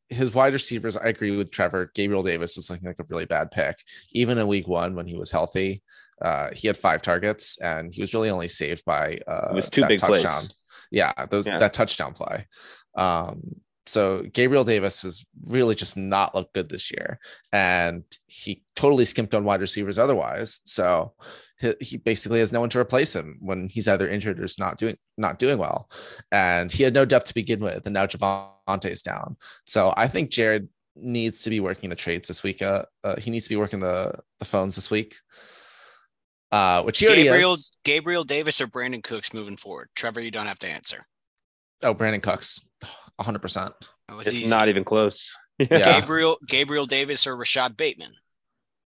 his wide receivers, I agree with Trevor. Gabriel Davis is looking like a really bad pick. Even in week one, when he was healthy, uh, he had five targets and he was really only saved by uh, It was two that big plays. touchdown. Yeah, those Yeah. that touchdown play. Um, so Gabriel Davis has really just not looked good this year, and he totally skimped on wide receivers otherwise. So he, he basically has no one to replace him when he's either injured or is not doing not doing well. And he had no depth to begin with, and now Javonte's down. So I think Jared needs to be working the trades this week. Uh, uh he needs to be working the the phones this week. Uh, which he already Gabriel, is. Gabriel Davis or Brandin Cooks moving forward. Trevor, you don't have to answer. Oh, Brandin Cooks, 100. percent That was It's easy. not even close. Yeah. Gabriel Gabriel Davis or Rashod Bateman.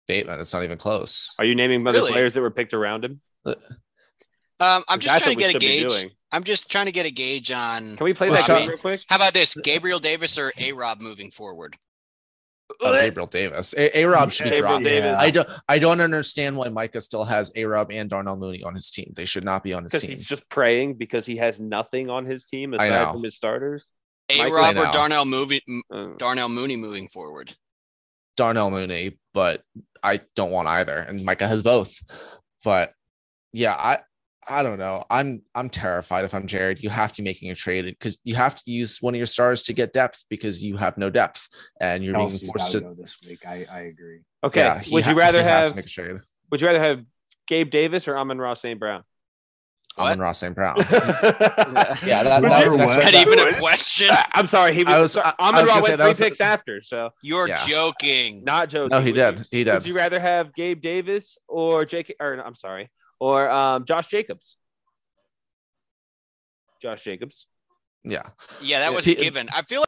Bateman, it's not even close. Are you naming other Really? players that were picked around him? Um, I'm just trying to get a gauge. I'm just trying to get a gauge on. Can we play Well, that shut- game real quick? How about this? Gabriel Davis or A Rob moving forward? Oh, Gabriel Davis. A Rob should be Gabriel dropped. Davis. I don't. I don't understand why Micah still has A Rob and Darnell Mooney on his team. They should not be on his Because team. he's just praying because he has nothing on his team I aside know. from his starters. A Rob or. Darnell moving Uh, Darnell Mooney moving forward? Darnell Mooney, but I don't want either. And Micah has both. But yeah, I I don't know. I'm I'm terrified if I'm Jared. You have to be making a trade because you have to use one of your stars to get depth because you have no depth and you're being forced to to. go this week. I, I agree. okay. Yeah, would ha- you rather have make a trade? Would you rather have Gabe Davis or Amon-Ra St. Brown? I'm What? in Ross St. Brown. yeah, Yeah, that, Would that was you the next? Not that- even a question. I'm sorry. He was. I was- sorry, I- I Amon was Ra went three was the- picks after, so You're Yeah. joking. not joking. No, he Would did. you- He did. Would you rather have Gabe Davis or Jake? Or I'm sorry, or um, Josh Jacobs? Josh Jacobs. Yeah. Yeah, that was see- a given. I feel like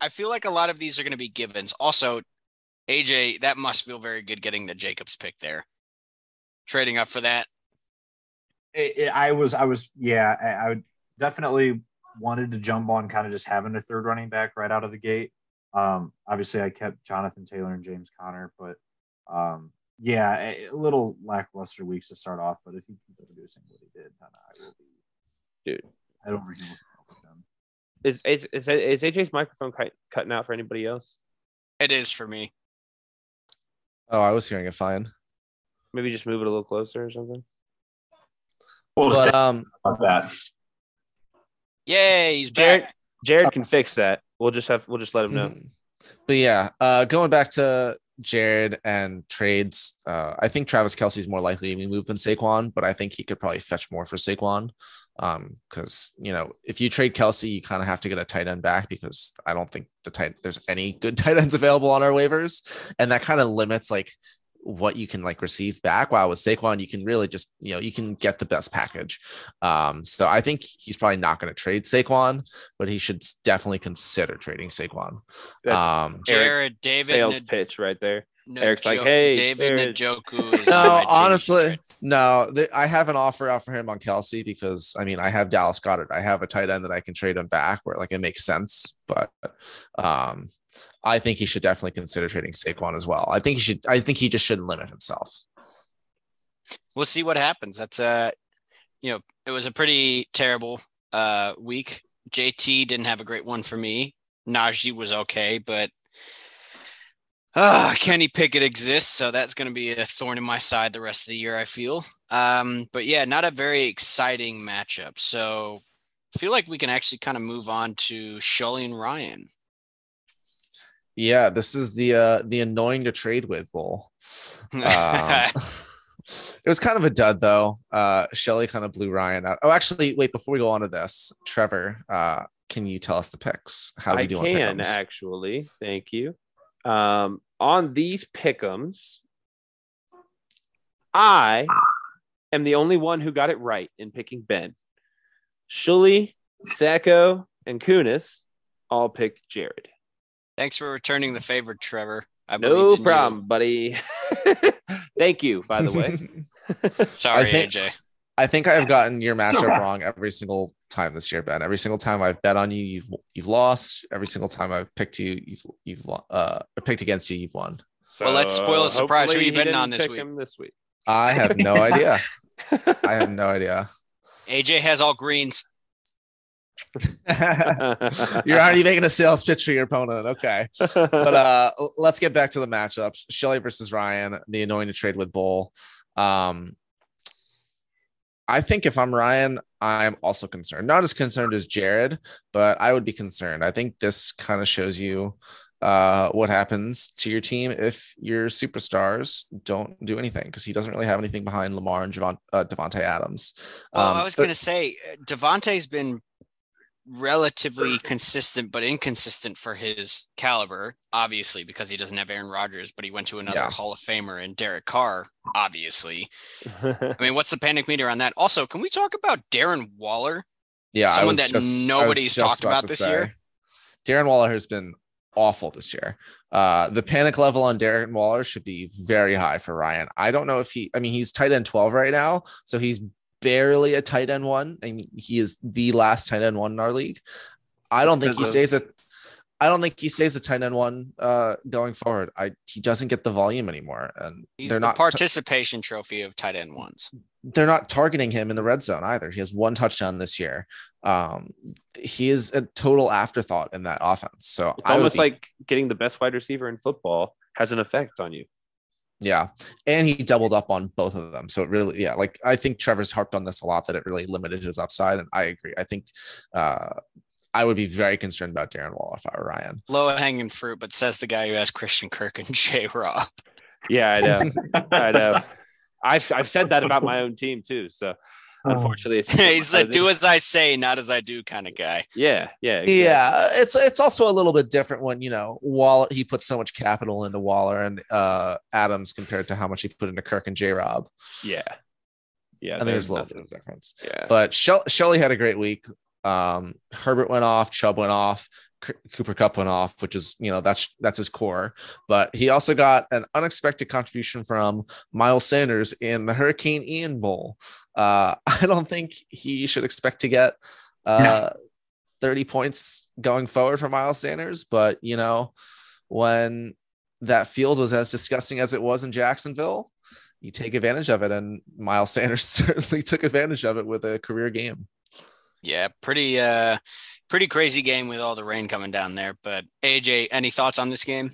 I feel like a lot of these are going to be givens. Also, AJ, that must feel very good getting the Jacobs pick there. Trading up for that. It, it- I was, I was, yeah, I, I would definitely wanted to jump on kind of just having a third running back right out of the gate. Um, obviously, I kept Jonathan Taylor and James Conner, but um, yeah, a, a little lackluster weeks to start off. But if he keeps producing what he did, then I will be, Dude. I don't with him. Is is is, is AJ's microphone cut, cutting out for anybody else? It is for me. Oh, I was hearing it fine. Maybe just move it a little closer or something. We'll But um, about that. Yay, he's Jared, back. Jared can fix that. We'll just have we'll just let him know. But yeah, uh, going back to Jared and trades, uh, I think Travis Kelce's more likely to be moved than Saquon, but I think he could probably fetch more for Saquon. Um, because you know, if you trade Kelce, you kind of have to get a tight end back because I don't think the tight there's any good tight ends available on our waivers, and that kind of limits like what you can like receive back. While with Saquon, you can really just you know you can get the best package. Um, so I think he's probably not going to trade Saquon, but he should definitely consider trading Saquon. That's Um, Jared, David, sales N- pitch right there. N- Eric's like, "Hey, David Njoku no, my team." honestly, no. th- I have an offer out for him on Kelce because I mean I have Dallas Goedert. I have a tight end that I can trade him back where like it makes sense. But um, I think he should definitely consider trading Saquon as well. I think he should. I think he just shouldn't limit himself. we'll see what happens. That's uh you know, it was a pretty terrible uh week. JT didn't have a great one for me. Najee was okay, but uh Kenny Pickett exists, so that's gonna be a thorn in my side the rest of the year, I feel. Um, but yeah, not a very exciting matchup. So I feel like we can actually kind of move on to Shully and Ryan. Yeah, this is the uh the annoying to trade with bowl. Um, it was kind of a dud though. Uh Shelly kind of blew Ryan out. Oh, actually, wait, before we go on to this, Trevor, uh, can you tell us the picks? How do we I do on can pick'ems? actually. Thank you. Um, on these pickums, I am the only one who got it right in picking Ben. Shuli, Sacco, and Kunis all picked Jared. Thanks for returning the favor, Trevor. I believed No in you. problem, buddy. Thank you, by the way. Sorry, I think- AJ. I think I've gotten your matchup okay. wrong every single time this year, Ben. Every single time I've bet on you, you've you've lost. Every single time I've picked you, you've you've uh picked against you, you've won. Well, let's spoil a surprise. Who hopefully you he betting on this week? this week. I have no idea. I have no idea. AJ has all greens. You're already making a sales pitch for your opponent. Okay. But uh let's get back to the matchups. Shelly versus Ryan, the annoying to trade with Bull. Um I think if I'm Ryan, I'm also concerned. Not as concerned as Jared, but I would be concerned. I think this kind of shows you uh, what happens to your team if your superstars don't do anything because he doesn't really have anything behind Lamar and Javon, uh, Davante Adams. Well, Um, I was but- going to say uh, Davante's been relatively consistent but inconsistent for his caliber, obviously, because he doesn't have Aaron Rodgers, but he went to another Yeah. Hall of Famer in Derek Carr, obviously. I mean, what's the panic meter on that? Also, can we talk about Darren Waller? Yeah, Someone that just- nobody's talked about to this year. Darren Waller has been awful this year. Uh, the panic level on Darren Waller should be very high for Ryan. I don't know if he, I mean, he's tight end 12 right now. So he's barely a tight end one. I mean, he is the last tight end one in our league. I don't think he Because of- stays a, I don't think he stays a tight end one uh, going forward. I he doesn't get the volume anymore, and He's they're the not participation trophy of tight end ones. they're not targeting him in the red zone either. He has one touchdown this year. Um, he is a total afterthought in that offense. So It's I almost be- like getting the best wide receiver in football has an effect on you. Yeah, and he doubled up on both of them. So it really, yeah, like I think Trevor's harped on this a lot that it really limited his upside, and I agree. I think uh, I would be very concerned about Darren Wall if I were Ryan. Low hanging fruit, but says the guy who has Christian Kirk and J Rob. Yeah, I know. I know. I've I've said that about my own team too. So unfortunately, it's He's a do as I say, not as I do kind of guy. Yeah, yeah, exactly. Yeah, it's it's also a little bit different when you know Waller he put so much capital into Waller and uh, Adams compared to how much he put into Kirk and J Rob. yeah, yeah. I think there's a little nothing- bit of difference. Yeah, But Shell- Shelley had a great week. Um, Herbert went off, Chubb went off, C- Cooper Kupp went off, which is you know that's that's his core. But he also got an unexpected contribution from Miles Sanders in the Hurricane Ian Bowl. Uh, I don't think he should expect to get uh, 30 points going forward for Miles Sanders, but you know when that field was as disgusting as it was in Jacksonville. You take advantage of it, and Miles Sanders certainly took advantage of it with a career game. Yeah, pretty uh pretty crazy game with all the rain coming down there. But AJ, any thoughts on this game?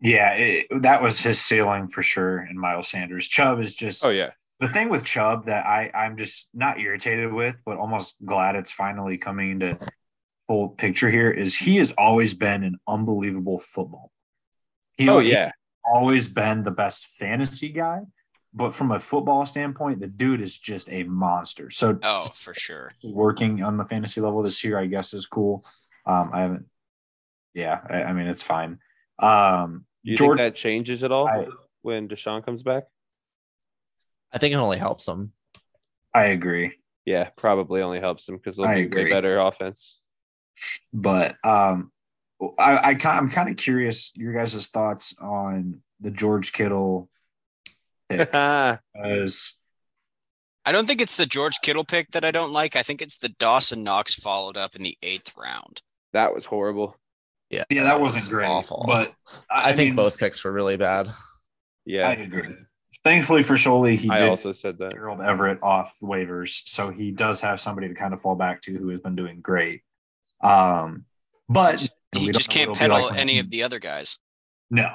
Yeah, it, that was his ceiling for sure. And Miles Sanders, Chubb is just oh yeah, the thing with Chubb that I I'm just not irritated with, but almost glad it's finally coming into full picture here is he has always been an unbelievable football. He, oh he's yeah, always been the best fantasy guy, but from a football standpoint, the dude is just a monster. So Oh, for sure. working on the fantasy level this year, I guess, is cool. Um, I haven't. Yeah, I, I mean it's fine. Um, you Jordan- think that changes at all I- when Deshaun comes back? I think it only helps him. I agree. Yeah, probably only helps him because they'll I be way agree. better offense. but um I, I I'm kind of curious your guys' thoughts on the George Kittle pick yeah, as I don't think it's the George Kittle pick that I don't like. I think it's the Dawson Knox followed up in the eighth round. that was horrible. Yeah, yeah that was wasn't great awful. but I, think mean, both picks were really bad. Yeah, I agree thankfully for Sholey he I did also said that. Gerald Everett off waivers so he does have somebody to kind of fall back to who has been doing great um but Just, he just can't what pedal like any he- of the other guys. No.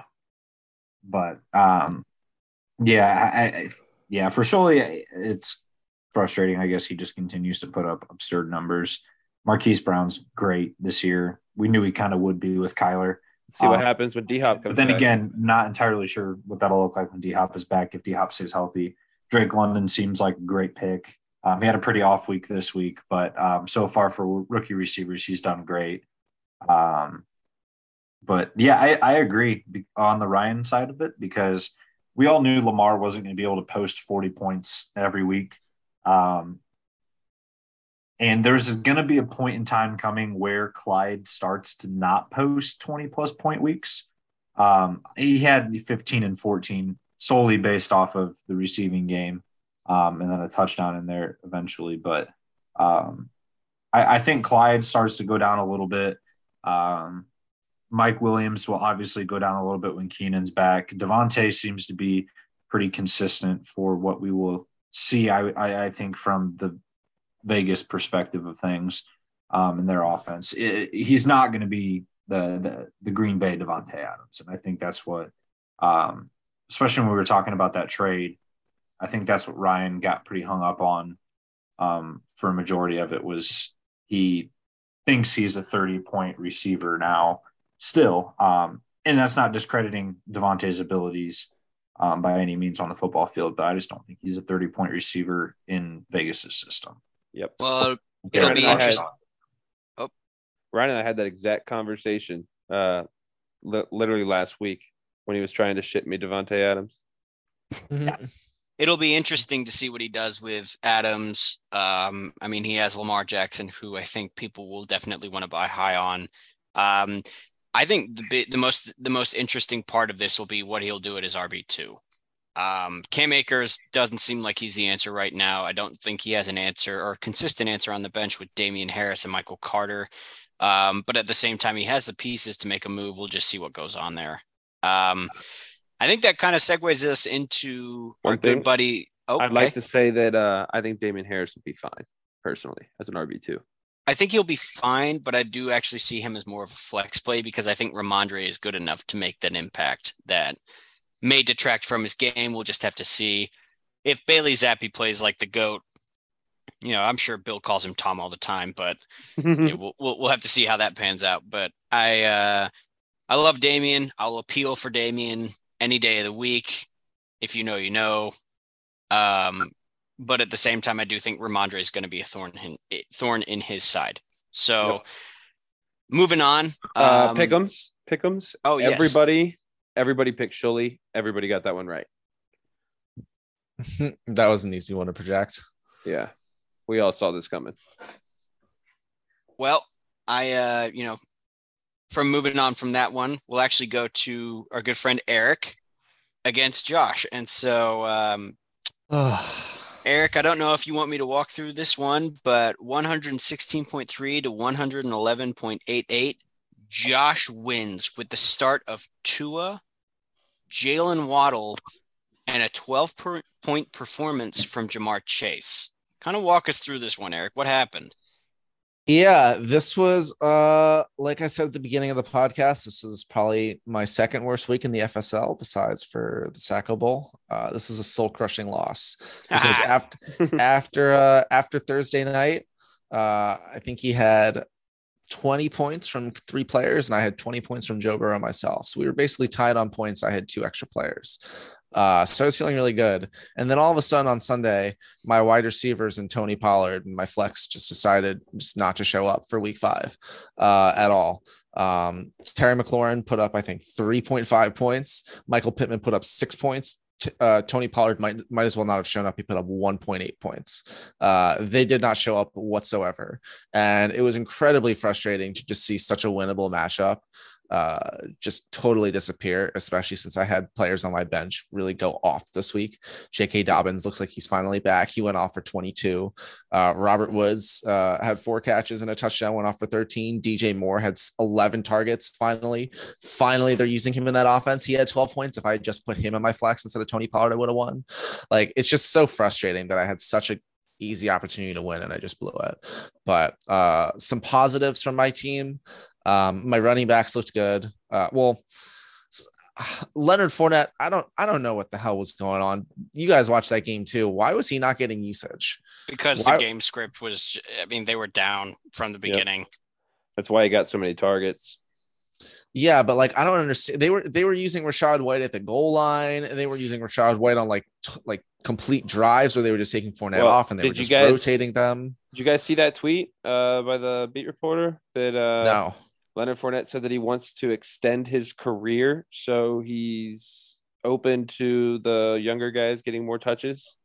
But um yeah, I, I yeah, for Sholey it's frustrating. I guess he just continues to put up absurd numbers. Marquise Brown's great this year. We knew he kind of would be with Kyler. See what Um, happens when D Hop comes. But then back. again, not entirely sure what that'll look like when D Hop is back if D Hop stays healthy. Drake London seems like a great pick. Um, he had a pretty off week this week, but um, so far for rookie receivers, he's done great. Um, but yeah, I, I agree on the Ryan side of it because we all knew Lamar wasn't going to be able to post 40 points every week. Um, and there's going to be a point in time coming where Clyde starts to not post 20 plus point weeks. Um, he had 15 and 14 solely based off of the receiving game um, and then a touchdown in there eventually. But um, I, I think Clyde starts to go down a little bit. Mike Williams will obviously go down a little bit when Keenan's back. Davante seems to be pretty consistent for what we will see, I, I, I think, from the Vegas perspective of things um, in their offense. It- he's not going to be the, the the Green Bay Davante Adams, and I think that's what, um, especially when we were talking about that trade, I think that's what Ryan got pretty hung up on. Um, for a majority of it was he thinks he's a thirty point receiver now, still, um, and that's not discrediting Davante's abilities. Um, by any means on the football field, but I just don't think he's a 30 point receiver in Vegas's system. Yep. Well, Garrett, be thoughts interest- on- Ryan and I had that exact conversation uh, li- literally last week when he was trying to ship me Davante Adams. yeah. It'll be interesting to see what he does with Adams. Um, I mean, he has Lamar Jackson, who I think people will definitely want to buy high on. Um, I think the bit, the most the most interesting part of this will be what he'll do at his RB two. Um, Cam Akers doesn't seem like he's the answer right now. I don't think he has an answer or consistent answer on the bench with Damien Harris and Michael Carter. Um, but at the same time, he has the pieces to make a move. We'll just see what goes on there. Um, I think that kind of segues us into One our thing, good buddy. Oh, I'd like to say that uh, I think Damien Harris would be fine personally as an RB two. I think he'll be fine, but I do actually see him as more of a flex play because I think Rhamondre is good enough to make that impact that may detract from his game. We'll just have to see if Bailey Zappe plays like the goat. You know, I'm sure Bill calls him Tom all the time, but yeah, we'll, we'll we'll have to see how that pans out. But I uh, I love Damien. I'll appeal for Damien any day of the week. If you know, you know. Um, but at the same time, I do think Rhamondre is going to be a thorn in thorn in his side. So, Yep. moving on. uh, um, Pickums, Pickums. Oh, yes. everybody, everybody picked Shuley. Everybody got that one right. that was an easy one to project. Yeah, we all saw this coming. Well, I uh, you know, from moving on from that one, we'll actually go to our good friend Eric against Josh. And so um Eric, I don't know if you want me to walk through this one, but 116.3 to 111.88. Josh wins with the start of Tua, Jaylen Waddle, and a 12 point performance from Ja'Marr Chase. Kind of walk us through this one, Eric. What happened? Yeah, this was uh like I said at the beginning of the podcast, this is probably my second worst week in the FSL besides for the Sacco Bowl. Uh this is a soul crushing loss because after after uh after Thursday night, uh I think he had 20 points from three players and I had 20 points from Joe Burrow myself. So we were basically tied on points. I had two extra players. Uh, so I was feeling really good. And then all of a sudden on Sunday, my wide receivers and Tony Pollard and my flex just decided just not to show up for week five uh, at all. Um, Terry McLaurin put up, I think, 3.5 points. Michael Pittman put up six points. T- Uh, Tony Pollard might might as well not have shown up. He put up 1.8 points. Uh, they did not show up whatsoever, and it was incredibly frustrating to just see such a winnable matchup uh, just totally disappear, especially since I had players on my bench really go off this week. J.K. Dobbins looks like he's finally back. He went off for 22. Uh, Robert Woods uh, had four catches and a touchdown, went off for 13. DJ Moore had 11 targets. Finally, finally, they're using him in that offense. He had 12 points. If I had just put him in my flex instead of Tony Pollard, I would have won. Like it's just so frustrating that I had such a easy opportunity to win and I just blew it. But uh, some positives from my team. Um, my running backs looked good. Uh, well, Leonard Fournette, I don't, I don't know what the hell was going on. You guys watched that game too. Why was he not getting usage? Because Why- the game script was, I mean, they were down from the beginning. That's why he got so many targets. Yeah, but like I don't understand. They were they were using Rachaad White at the goal line, and they were using Rachaad White on like t- like complete drives where they were just taking Fournette Well, off and they were just guys- rotating them. Did you guys see that tweet uh, by the beat reporter that uh, no, Leonard Fournette said that he wants to extend his career, so he's open to the younger guys getting more touches.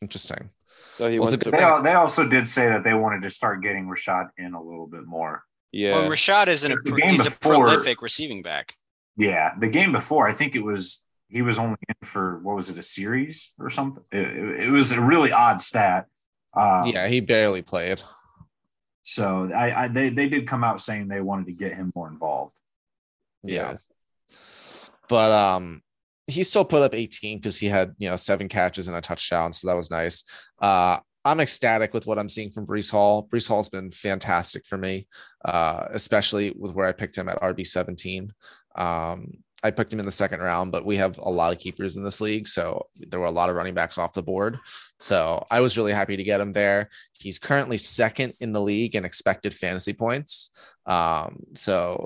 interesting. So he Was wants to, They, they also did say that they wanted to start getting Rachaad in a little bit more. yeah. Well, Rachaad isn't a, Because the game he's a before- prolific receiving back. Yeah, the game before, I think it was he was only in for what was it, a series or something? It, it- it was a really odd stat. Um, yeah, he barely played. So I, I they they did come out saying they wanted to get him more involved. Yeah. But um he still put up 18 because he had you know seven catches and a touchdown. So that was nice. Uh I'm ecstatic with what I'm seeing from Breece Hall. Breece Hall's been fantastic for me, uh, especially with where I picked him at RB 17. Um, I picked him in the second round, but we have a lot of keepers in this league. So there were a lot of running backs off the board. So I was really happy to get him there. He's currently second in the league in expected fantasy points. Um, so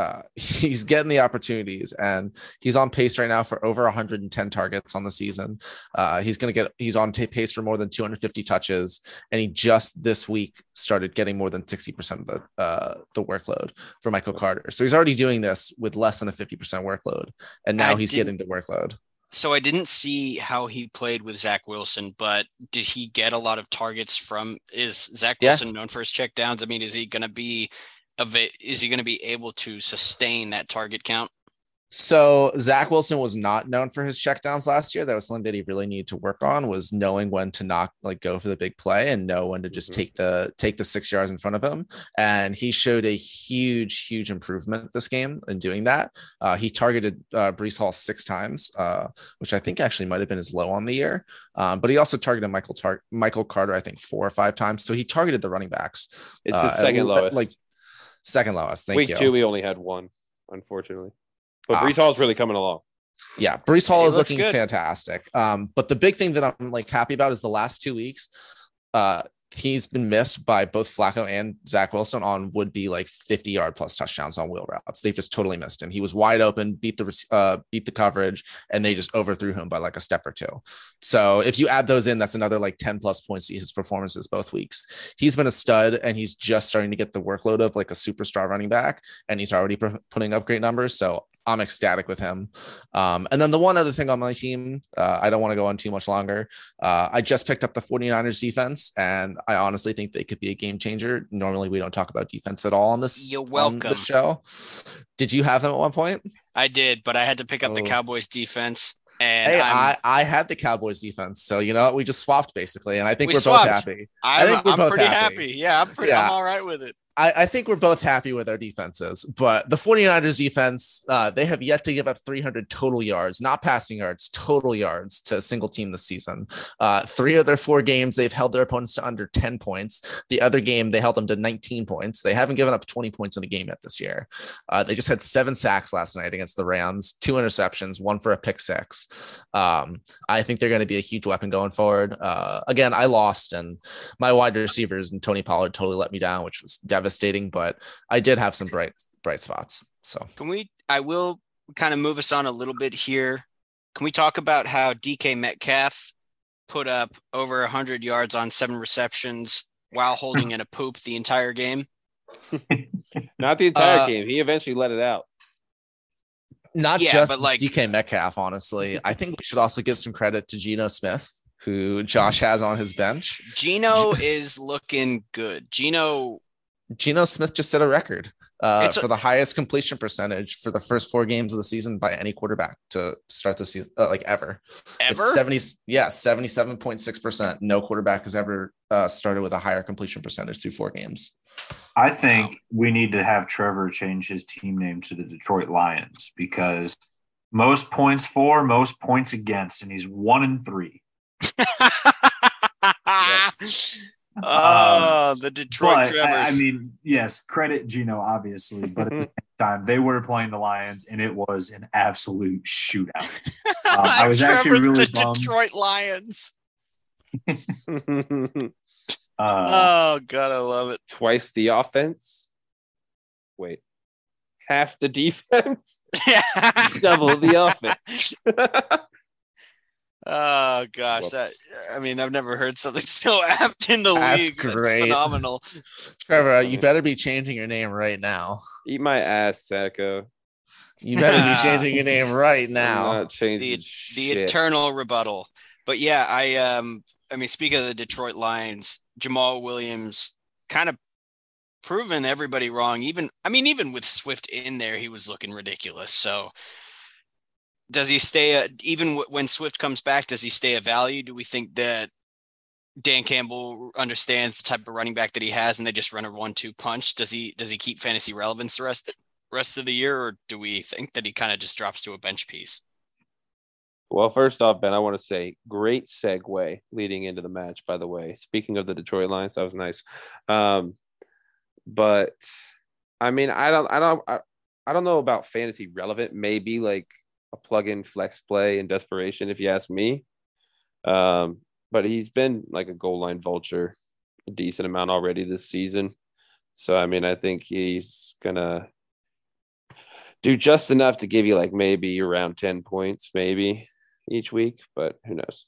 uh, he's getting the opportunities, and he's on pace right now for over 110 targets on the season. Uh, he's going to get he's on t- pace for more than 250 touches, and he just this week started getting more than 60 percent of the uh, the workload for Michael Carter. So he's already doing this with less than a 50 percent workload, and now I he's getting the workload. So I didn't see how he played with Zach Wilson, but did he get a lot of targets from? Is Zach Yeah. Wilson known for his check downs? I mean, is he going to be, of it? Is he going to be able to sustain that target count? So Zach Wilson was not known for his checkdowns last year. That was something that he really needed to work on was knowing when to not like go for the big play and know when to just Mhm. take the take the six yards in front of him. And he showed a huge, huge improvement this game in doing that. Uh, he targeted uh, Breece Hall six times, uh, which I think actually might have been his low on the year. Um, but he also targeted Michael Tar- Michael Carter, I think, four or five times. So he targeted the running backs. It's uh, the second at- lowest. like second lowest. Thank Week you. two, we only had one, unfortunately. But Ah. Breece Hall's really coming along. Yeah, Breece Hall He is looking good. fantastic. Um, but the big thing that I'm like happy about is the last two weeks. Uh, he's been missed by both Flacco and Zach Wilson on would be like 50 yard plus touchdowns on wheel routes. They've just totally missed him. He was wide open, beat the uh, beat the coverage, and they just overthrew him by like a step or two. So if you add those in, that's another like 10 plus points to his performances both weeks. He's been a stud, and he's just starting to get the workload of like a superstar running back, and he's already putting up great numbers. So I'm ecstatic with him. Um, and then the one other thing on my team, uh, I don't want to go on too much longer. Uh, I just picked up the 49ers defense, and I honestly think they could be a game changer. Normally, we don't talk about defense at all on this, You're welcome. the show. Did you have them at one point? I did, but I had to pick up the Oh. Cowboys defense, and Hey, I, I had the Cowboys defense. So, you know? We just swapped basically, and I think We are both happy. I'm, think we're I'm both pretty happy. happy. Yeah, I'm pretty. Yeah. I'm all right with it. I, I think we're both happy with our defenses, but the 49ers defense, uh, they have yet to give up 300 total yards, not passing yards, total yards to a single team this season. Uh, three of their four games, they've held their opponents to under 10 points. The other game, they held them to 19 points. They haven't given up 20 points in a game yet this year. Uh, they just had seven sacks last night against the Rams, two interceptions, one for a pick six. Um, I think they're going to be a huge weapon going forward. Uh, again, I lost, and my wide receivers and Tony Pollard totally let me down, which was devastating. But I did have some bright bright spots. So Can we? I will kind of move us on a little bit here. Can we talk about how DK Metcalf put up over 100 yards on seven receptions while holding in a poop the entire game? Not the entire Uh, game. He eventually let it out. not Yeah, just like- DK Metcalf, honestly. I think we should also give some credit to Geno Smith, who Josh has on his bench. Geno is looking good. Geno, Geno Smith just set a record uh, It's a- for the highest completion percentage for the first four games of the season by any quarterback to start the season, uh, like ever. ever? It's 70, yeah, 77.6%. No quarterback has ever uh, started with a higher completion percentage through four games. I think we need to have Trevor change his team name to the Detroit Lions because most points for, most points against, and he's one and three. oh, the Detroit But I, I mean, yes, credit Geno, obviously, but at the same time, they were playing the Lions, and it was an absolute shootout. Um, I was actually really the bummed. Detroit Lions. Uh, oh God, I love it. Twice the offense. Wait, half the defense, double the offense. Oh gosh, Whoops. that I mean, I've never heard something so apt in the That's league. That's great. phenomenal. Trevor, you better be changing your name right now. Eat my ass, Sacco. You better be changing your name right I'm now. not changing The the eternal rebuttal. But yeah, I um I mean speaking of the Detroit Lions, Jamaal Williams kind of proven everybody wrong. Even I mean, even with Swift in there, he was looking ridiculous. So does he stay a, even w- when Swift comes back, does he stay a value? Do we think that Dan Campbell understands the type of running back that he has and they just run a one-two punch? Does he does he keep fantasy relevance the rest rest of the year, or do we think that he kind of just drops to a bench piece? Well, first off, Ben, I want to say great segue leading into the match, by the way. Speaking of the Detroit Lions, that was nice. Um, but I mean, I don't, I don't, I, I don't know about fantasy relevant. Maybe like a plug-in flex play in desperation, if you ask me. Um, but he's been like a goal line vulture a decent amount already this season. So I mean, I think he's gonna do just enough to give you like maybe around 10 points, maybe each week, but who knows?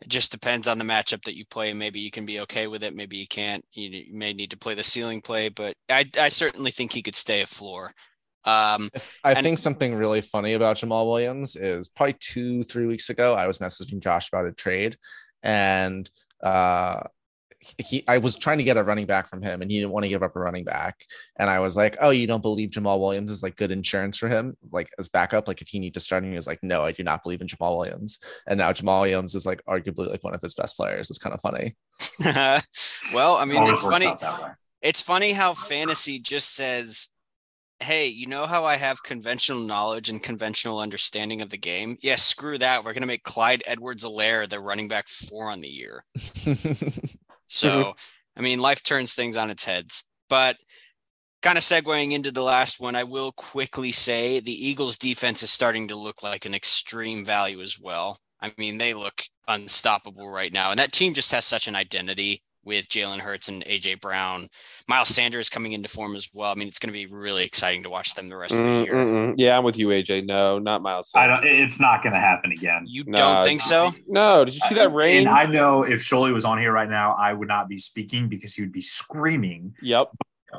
It just depends on the matchup that you play. Maybe you can be okay with it. Maybe you can't. You, may need to play the ceiling play, but I, I certainly think he could stay a floor. Um, I and- think something really funny about Jamaal Williams is probably two, three weeks ago, I was messaging Josh about a trade, and uh, he, I was trying to get a running back from him, and he didn't want to give up a running back. And I was like, "Oh, you don't believe Jamaal Williams is like good insurance for him, like as backup? Like if he need to start him?" He was like, "No, I do not believe in Jamaal Williams." And now Jamal Williams is like arguably like one of his best players. It's kind of funny. well, I mean, Always it's funny. out that way. It's funny how fantasy just says, "Hey, you know how I have conventional knowledge and conventional understanding of the game? Yeah, screw that. We're gonna make Clyde Edwards-Helaire the running back four on the year." So, I mean, life turns things on its heads. But kind of segueing into the last one, I will quickly say the Eagles' defense is starting to look like an extreme value as well. I mean, they look unstoppable right now. And that team just has such an identity with Jalen Hurts and AJ Brown. Miles Sanders coming into form as well. I mean, it's going to be really exciting to watch them the rest of the year. mm. Yeah, I'm with you, AJ. No, not Miles. I don't. It's not going to happen again. You Nah, don't think so? No, did you see that rain? And I know if Sholey was on here right now, I would not be speaking because he would be screaming. yep.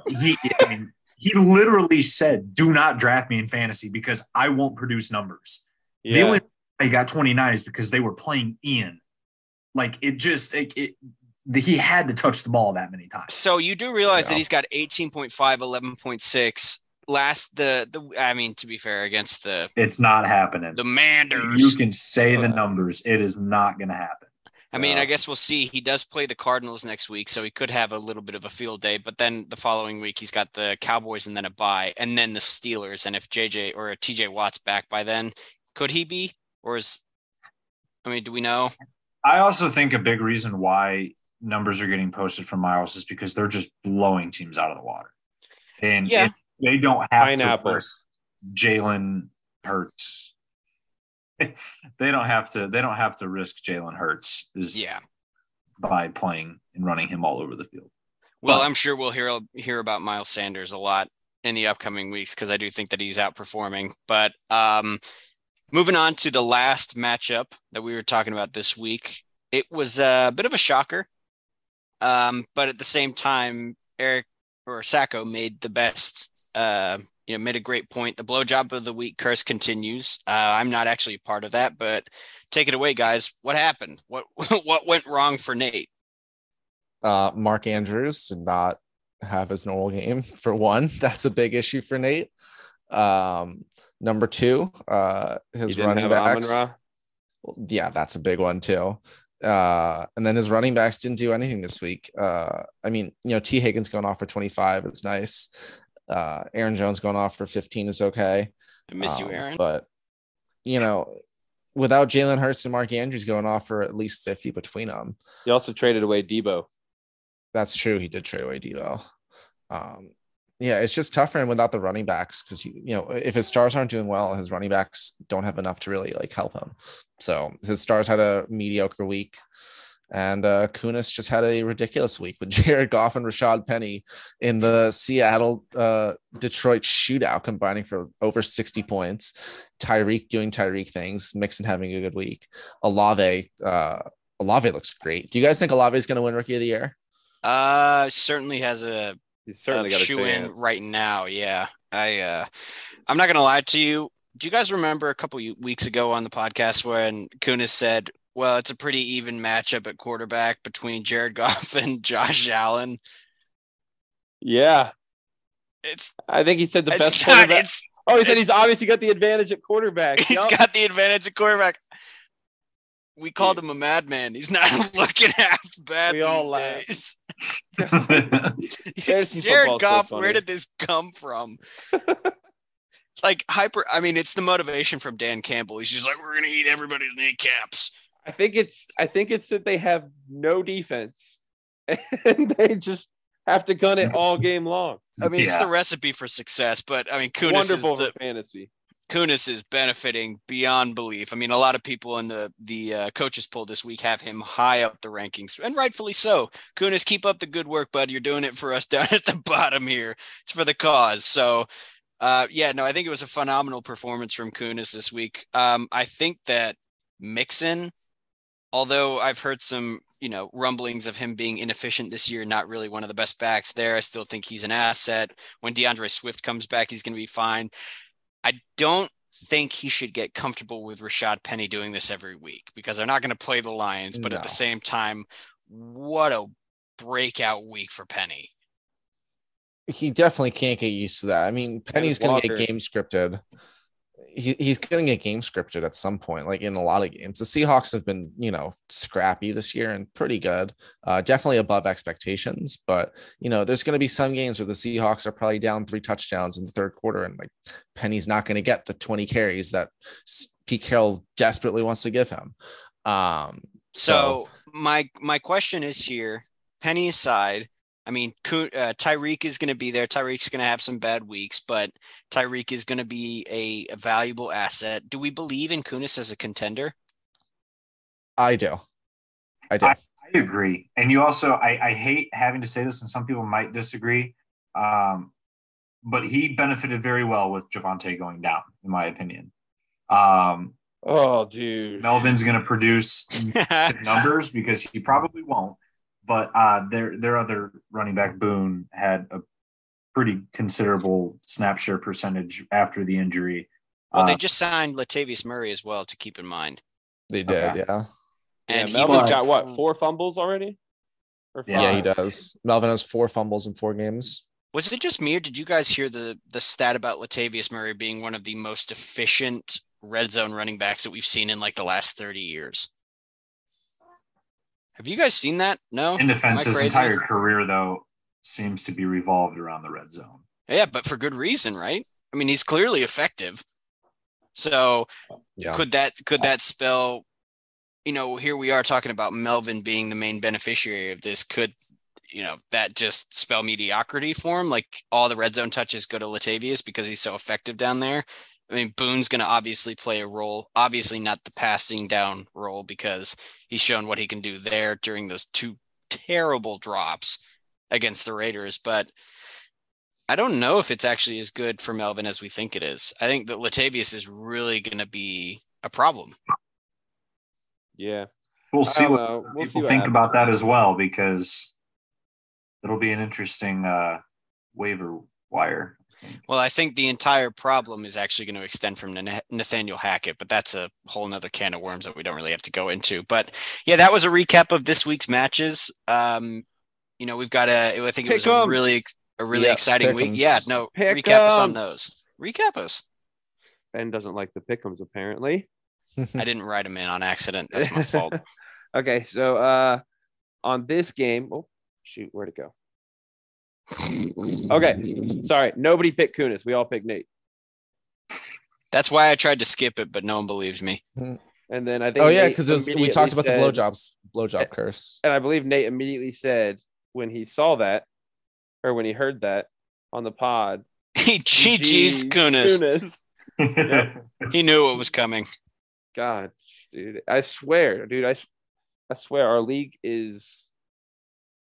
He, I mean, he literally said, "Do not draft me in fantasy because I won't produce numbers." The only reason they got 29 is because they were playing in. Like it just it, it the, he had to touch the ball that many times. So you do realize that he's got 18.5, 11.6. Last the the I mean to be fair against the it's not happening. the Manders. you can say the Uh. numbers. It is not going to happen. I mean. I guess we'll see. He does play the Cardinals next week, so he could have a little bit of a field day. But then the following week, he's got the Cowboys and then a bye, and then the Steelers. And if JJ or TJ Watt's back by then, could he be? Or is, I mean, do we know? I also think a big reason why numbers are getting posted from Miles is because they're just blowing teams out of the water. And Yeah. and they don't have Pineapple. to risk Jalen Hurts. they don't have to they don't have to risk Jalen Hurts is Yeah. by playing and running him all over the field. Well, But- I'm sure we'll hear hear about Miles Sanders a lot in the upcoming weeks because I do think that he's outperforming. But um, moving on to the last matchup that we were talking about this week, it was a bit of a shocker. Um, but at the same time, Eric or Sacco made the best. Uh, you know, made a great point. The blowjob of the week curse continues. Uh, I'm not actually a part of that, but take it away, guys. What happened? What what went wrong for Nate? uh, Mark Andrews did not have his normal game for one. That's a big issue for Nate. Um, number two, uh, his running backs. Amon-Ra. Yeah, that's a big one too. Uh, and then his running backs didn't do anything this week. Uh, I mean, you know, T. Higgins going off for 25 is nice. Uh, Aaron Jones going off for 15 is okay. I miss you, Um, Aaron. But you know, without Jalen Hurts and Mark Andrews going off for at least 50 between them, He also traded away Deebo. that's true. He did trade away Deebo. Um, yeah, it's just tough for him without the running backs because you know if his stars aren't doing well, his running backs don't have enough to really like help him. So his stars had a mediocre week, and uh, Kunis just had a ridiculous week with Jared Goff and Rashaad Penny in the Seattle uh, Detroit shootout, combining for over sixty points. Tyreek doing Tyreek things, Mixon having a good week. Alave, uh, Olave looks great. Do you guys think Alave is going to win Rookie of the Year? Uh, certainly has a, He's certainly got a shoe in right now. Yeah, I, uh, I'm not gonna lie to you. Do you guys remember a couple weeks ago on the podcast when Kunis said, "Well, it's a pretty even matchup at quarterback between Jared Goff and Josh Allen"? Yeah, It's I think he said the best not. quarterback. Oh, he said he's obviously got the advantage at quarterback. he's Yup. got the advantage at quarterback. We called him a madman. He's not looking half bad We all these laughed. days. Fantasy Jared football's so Goff, where did this come from? like hyper. I mean, it's the motivation from Dan Campbell. He's just like, we're gonna eat everybody's kneecaps. I think it's I think it's that they have no defense and they just have to gun it all game long. I mean, it's the recipe for success. But I mean, Kunis Wonderful is the, fantasy. Kunis is benefiting beyond belief. I mean, a lot of people in the the uh, coaches poll this week have him high up the rankings, and rightfully so. Kunis, keep up the good work, bud. You're doing it for us down at the bottom here. It's for the cause. So, Uh, yeah, no, I think it was a phenomenal performance from Kunis this week. Um, I think that Mixon, although I've heard some, you know, rumblings of him being inefficient this year, not really one of the best backs there. I still think he's an asset. When D'Andre Swift comes back, he's going to be fine. I don't think he should get comfortable with Rashaad Penny doing this every week because they're not going to play the Lions, but no. at the same time, what a breakout week for Penny he definitely can't get used to that. I mean, Penny's going to get game scripted. He, he's going to get game scripted at some point, like in a lot of games. The Seahawks have been, you know, scrappy this year and pretty good, uh, definitely above expectations. But, you know, there's going to be some games where the Seahawks are probably down three touchdowns in the third quarter, and like Penny's not going to get the 20 carries that Pete Carroll desperately wants to give him. Um, so, so my my question is here, Penny aside, I mean, uh, Tyreek is going to be there. Tyreek's going to have some bad weeks, but Tyreek is going to be a, a, valuable asset. Do we believe in Kunis as a contender? I do. I do. I, I agree. And you also, I, I, hate having to say this, and some people might disagree, um, but he benefited very well with Javonte going down, in my opinion. Um, oh, dude. Melvin's going to produce numbers because he probably won't but uh, their their other running back Boone had a pretty considerable snap share percentage after the injury. Well, uh, they just signed Latavius Murray as well to keep in mind. They did, okay. yeah. And yeah, Melvin's got what four fumbles already? Yeah, he does. Melvin has four fumbles in four games. Was it just me, or did you guys hear the the stat about Latavius Murray being one of the most efficient red zone running backs that we've seen in like the last thirty years? Have you guys seen that? No. In defense, his entire career though seems to be revolved around the red zone. Yeah, but for good reason, right? I mean, he's clearly effective. So yeah. could that could that spell, you know, here we are talking about Melvin being the main beneficiary of this. Could you know that just spell mediocrity for him? Like all the red zone touches go to Latavius because he's so effective down there. I mean, Boone's going to obviously play a role, obviously not the passing down role because he's shown what he can do there during those two terrible drops against the Raiders. But I don't know if it's actually as good for Melvin as we think it is. I think that Latavius is really going to be a problem. Yeah. We'll see what we'll people see what think happens. about that as well because it'll be an interesting uh, waiver wire well, I think the entire problem is actually going to extend from Nathaniel Hackett, but that's a whole nother can of worms that we don't really have to go into. But yeah, that was a recap of this week's matches. Um, you know, we've got a, I think it was a really, a really exciting week. Yeah, no, recap us on those. Recap us. Ben doesn't like the pickums apparently. I didn't write him in on accident. That's my fault. okay, so uh, on this game, oh shoot, where'd it go? Okay, sorry. Nobody picked Kunis. We all picked Nate. That's why I tried to skip it, but no one believes me. And then I think. Oh yeah, because we talked about said, the blowjobs, blowjob curse. And I believe Nate immediately said when he saw that, or when he heard that on the pod, he GG's Kunis. Kunis. he knew it was coming. God, dude, I swear, dude, I, I swear, our league is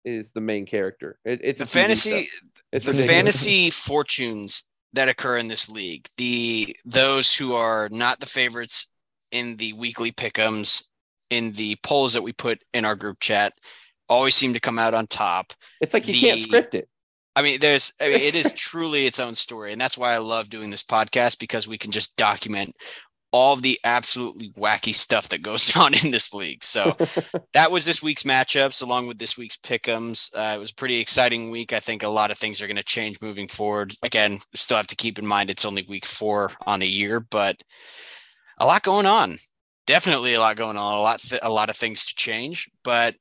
is the main character. It, it's the fantasy. It's the fantasy fortunes that occur in this league. The those who are not the favorites in the weekly pickums in the polls that we put in our group chat always seem to come out on top. It's like you the, can't script it. I mean, there's, I mean, it is truly its own story. And that's why I love doing this podcast because we can just document all of the absolutely wacky stuff that goes on in this league. So that was this week's matchups along with this week's pickums. Uh, it was a pretty exciting week. I think a lot of things are going to change moving forward. Again, still have to keep in mind it's only week four on a year, but a lot going on. Definitely a lot going on. A lot, th- a lot of things to change. But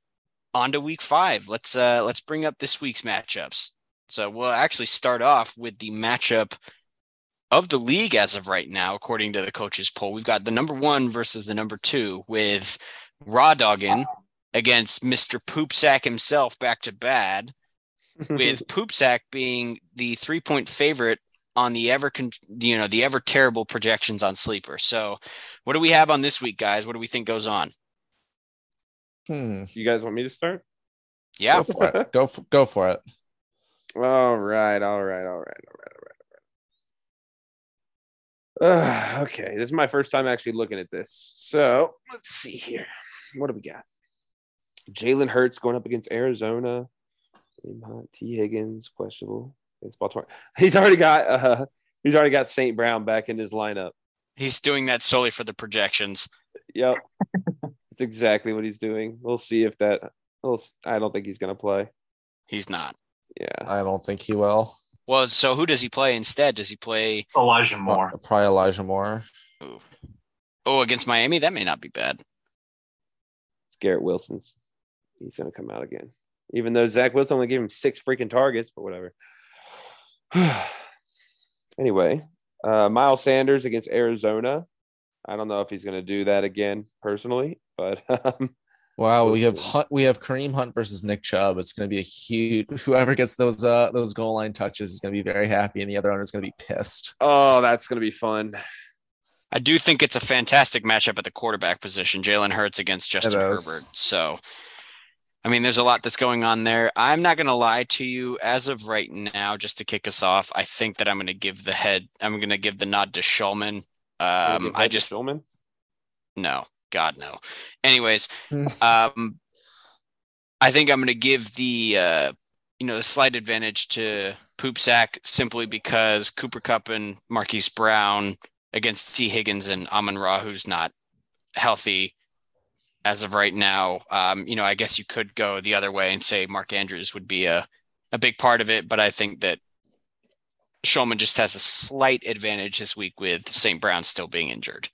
on to week five. Let's uh, let's bring up this week's matchups. So we'll actually start off with the matchup of the league as of right now, according to the coaches poll, we've got the number one versus the number two with Raw Doggin against Mr. Poopsack himself back to bad, with Poopsack being the three point favorite on the ever con- you know the ever terrible projections on sleeper. So, what do we have on this week, guys? What do we think goes on? Hmm. You guys want me to start? Yeah, go for it. Go for, go for it. All right, all right, all right, all right. Uh, okay, this is my first time actually looking at this. So let's see here. What do we got? Jalen Hurts going up against Arizona. T. Higgins questionable against Baltimore. He's already got uh, he's already got St. Brown back in his lineup. He's doing that solely for the projections. Yep, that's exactly what he's doing. We'll see if that. We'll, I don't think he's going to play. He's not. Yeah, I don't think he will. Well, so who does he play instead? Does he play Elijah Moore. Uh, Probably Elijah Moore. Oh against Miami? That may not be bad. it's Garrett Wilson's. He's going to come out again, even though Zach Wilson only gave him six freaking targets, but whatever. anyway, uh, Miles Sanders against Arizona. I don't know if he's going to do that again personally, but um, Wow, we have Hunt, we have Kareem Hunt versus Nick Chubb. It's going to be a huge. Whoever gets those uh those goal line touches is going to be very happy, and the other owner is going to be pissed. oh, that's going to be fun. I do think it's a fantastic matchup at the quarterback position, Jalen Hurts against Justin Herbert. So, I mean, there's a lot that's going on there. I'm not going to lie to you. As of right now, just to kick us off, I think that I'm going to give the head. I'm going to give the nod to Shulman. Um, I just Stillman. no, God no. Anyways, Hmm. um, I think I'm going to give the uh, you know the slight advantage to Poop Sack simply because Cooper Kupp and Marquise Brown against T Higgins and Amon Ra, who's not healthy as of right now. Um, you know, I guess you could go the other way and say Mark Andrews would be a a big part of it, but I think that Shulman just has a slight advantage this week with St. Brown still being injured.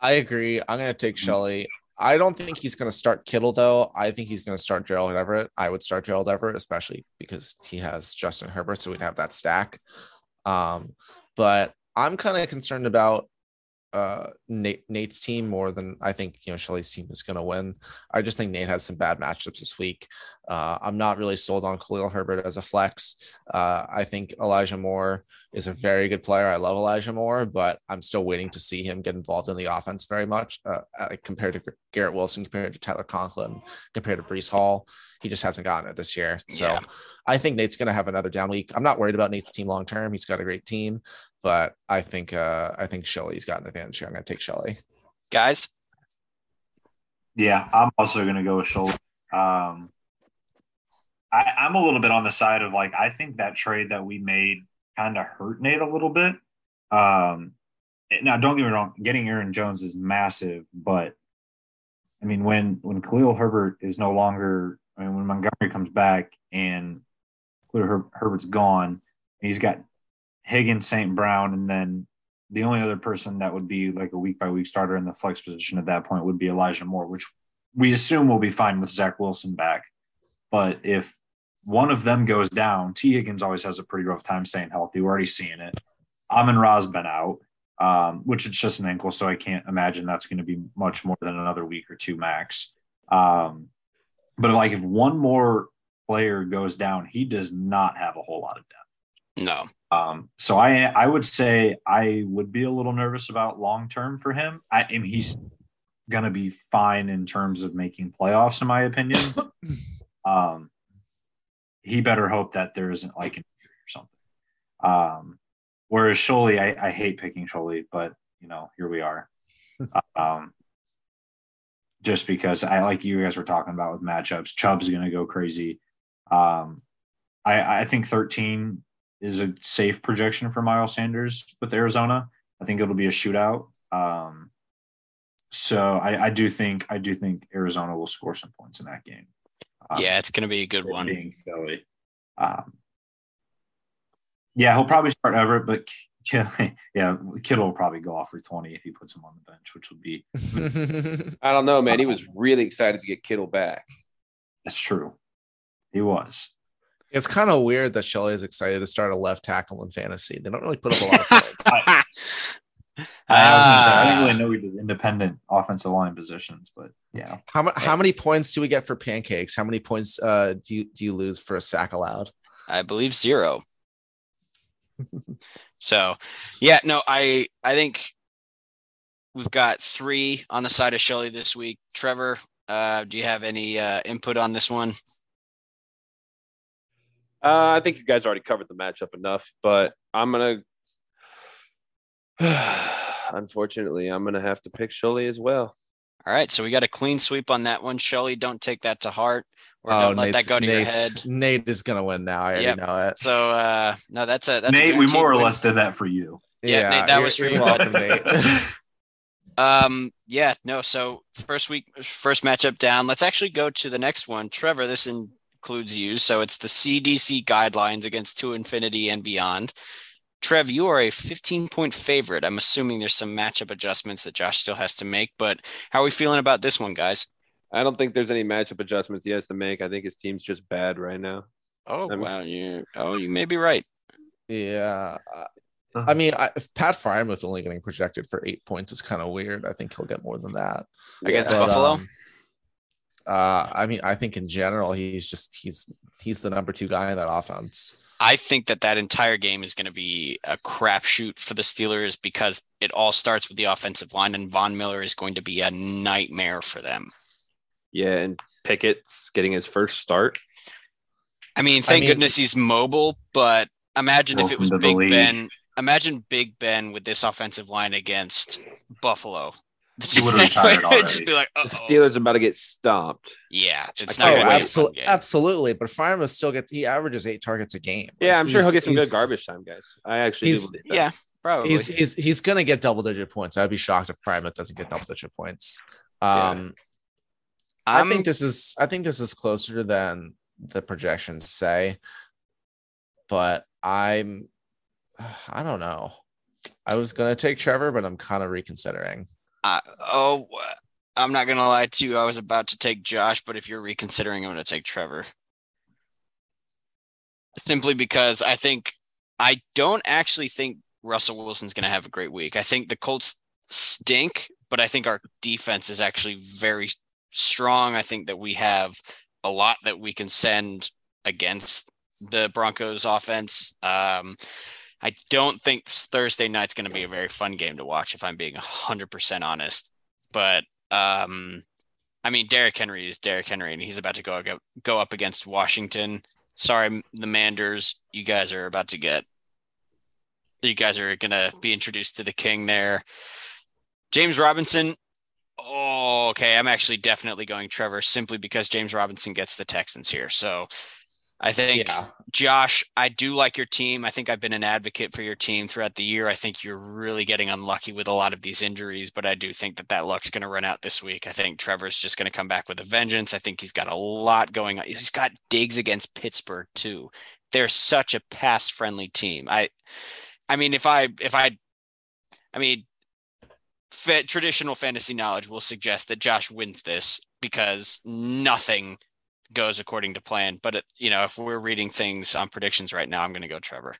I agree. I'm going to take Shelley. I don't think he's going to start Kittle though. I think he's going to start Gerald Everett. I would start Gerald Everett, especially because he has Justin Herbert, so we'd have that stack. Um, but I'm kind of concerned about uh Nate, Nate's team more than I think you know Shelley's team is going to win. I just think Nate had some bad matchups this week. Uh, I'm not really sold on Khalil Herbert as a flex. Uh, I think Elijah Moore is a very good player. I love Elijah Moore, but I'm still waiting to see him get involved in the offense very much uh, uh, compared to Garrett Wilson, compared to Tyler Conklin, compared to Breece Hall. He just hasn't gotten it this year. So Yeah. I think Nate's going to have another down week. I'm not worried about Nate's team long term. He's got a great team, but I think uh, I think Shelley's got an advantage here. I'm going to take Shelly. Guys, Yeah, I'm also going to go with Schultz. Um, I, I'm a little bit on the side of like, I think that trade that we made kind of hurt Nate a little bit. Um, now, don't get me wrong, getting Aaron Jones is massive, but I mean, when when Khalil Herbert is no longer, I mean, when Montgomery comes back and Her- Herbert's gone, he's got Higgins, St. Brown, and then the only other person that would be like a week by week starter in the flex position at that point would be Elijah Moore, which we assume will be fine with Zach Wilson back. But if one of them goes down, T. Higgins always has a pretty rough time staying healthy. We're already seeing it. Amon Ra's been out, um, which it's just an ankle, so I can't imagine that's going to be much more than another week or two max. Um, but like if one more player goes down, he does not have a whole lot of depth. no. Um, so I I would say I would be a little nervous about long term for him. I, I mean he's gonna be fine in terms of making playoffs, in my opinion. um, he better hope that there isn't like an injury or something. Um, whereas Sholey, I, I hate picking Sholey, but you know here we are. um, just because I like you guys were talking about with matchups, Chubb's gonna go crazy. Um, I, I think 13 is a safe projection for Miles Sanders with Arizona. I think it'll be a shootout. Um, so I, I do think I do think Arizona will score some points in that game. Um, Yeah, it's going to be a good one. being Philly. Um, yeah, he'll probably start Everett, but Kittle, yeah, Kittle will probably go off for 20 if he puts him on the bench, which would be I don't know, man. He was really excited to get Kittle back. that's true. He was. it's kind of weird that Shelley is excited to start a left tackle in fantasy. They don't really put up a lot of points. I, I was gonna say I didn't really know we did independent offensive line positions, but yeah. How, mu- how many points do we get for pancakes? How many points uh, do you do you lose for a sack allowed? I believe zero. So, yeah, no, I I think we've got three on the side of Shelly this week. Trevor, uh, do you have any uh, input on this one? Uh, I think you guys already covered the matchup enough, but I'm gonna Unfortunately, I'm gonna have to pick Shelly as well. All right, so we got a clean sweep on that one. Shelly, don't take that to heart or Oh, don't let Nate's- that go to your head. Nate is gonna win now. I already know it. So uh no, that's a that's a we guaranteed more or win. less did that for you. Yeah, Nate, that was for you're welcome. Nate. Um, yeah, no. So first week, first matchup down. Let's actually go to the next one. Trevor, this includes you. So it's the CDC guidelines against to infinity and beyond. Trev, you are a 15 point favorite. I'm assuming there's some matchup adjustments that Josh still has to make, but how are we feeling about this one, guys? I don't think there's any matchup adjustments he has to make. I think his team's just bad right now. Oh, I'm- wow. You, oh, you may be right. yeah. uh, I mean, I, if Pat Freiermuth only getting projected for eight points is kind of weird. I think he'll get more than that. Against But, Buffalo? um, uh, I mean, I think in general, he's just he's he's the number two guy in that offense. I think that that entire game is going to be a crapshoot for the Steelers because it all starts with the offensive line, and Von Miller is going to be a nightmare for them. Yeah, and Pickett's getting his first start. I mean, thank mean- goodness he's mobile, but imagine if it was Big league. Ben. Imagine Big Ben with this offensive line against Buffalo. He would've retired Just be like, The Uh-oh. Steelers are about to get stomped. Yeah, it's I not can't going wait. to be a fun absolutely, game. absolutely. But Freiermuth still gets he averages eight targets a game. Yeah, I'm sure he'll get some good garbage time, guys. I actually He's- believe. Yeah, probably. He's he's he's gonna get double digit points. I'd be shocked if Freiermuth doesn't get double digit points. Yeah. Um, I think this is I think this is closer than the projections say, but I'm I don't know. I was gonna take Trevor, but I'm kind of reconsidering. I- oh, I'm not gonna lie to you. I was about to take Josh, but if you're reconsidering, I'm gonna take Trevor. Simply because I think I don't actually think Russell Wilson's gonna have a great week. I think the Colts stink, but I think our defense is actually very strong. I think that we have a lot that we can send against the Broncos offense. Um, I don't think Thursday night's going to be a very fun game to watch, if I'm being 100% honest. But um, I mean, Derrick Henry is Derrick Henry, and he's about to go go up against Washington. Sorry, the Manders, you guys are about to get. You guys are going to be introduced to the king there. James Robinson. Oh, okay. I'm actually definitely going Trevor simply because James Robinson gets the Texans here. So I think Yeah, Josh, I do like your team. I think I've been an advocate for your team throughout the year. I think you're really getting unlucky with a lot of these injuries, but I do think that that luck's going to run out this week. I think Trevor's just going to come back with a vengeance. I think he's got a lot going on. He's got Diggs against Pittsburgh too. They're such a pass friendly team. I, I mean, if I, if I, I mean, fa- traditional fantasy knowledge will suggest that Josh wins this because nothing goes according to plan. But it, you know, if we're reading things on predictions right now, I'm going to go Trevor.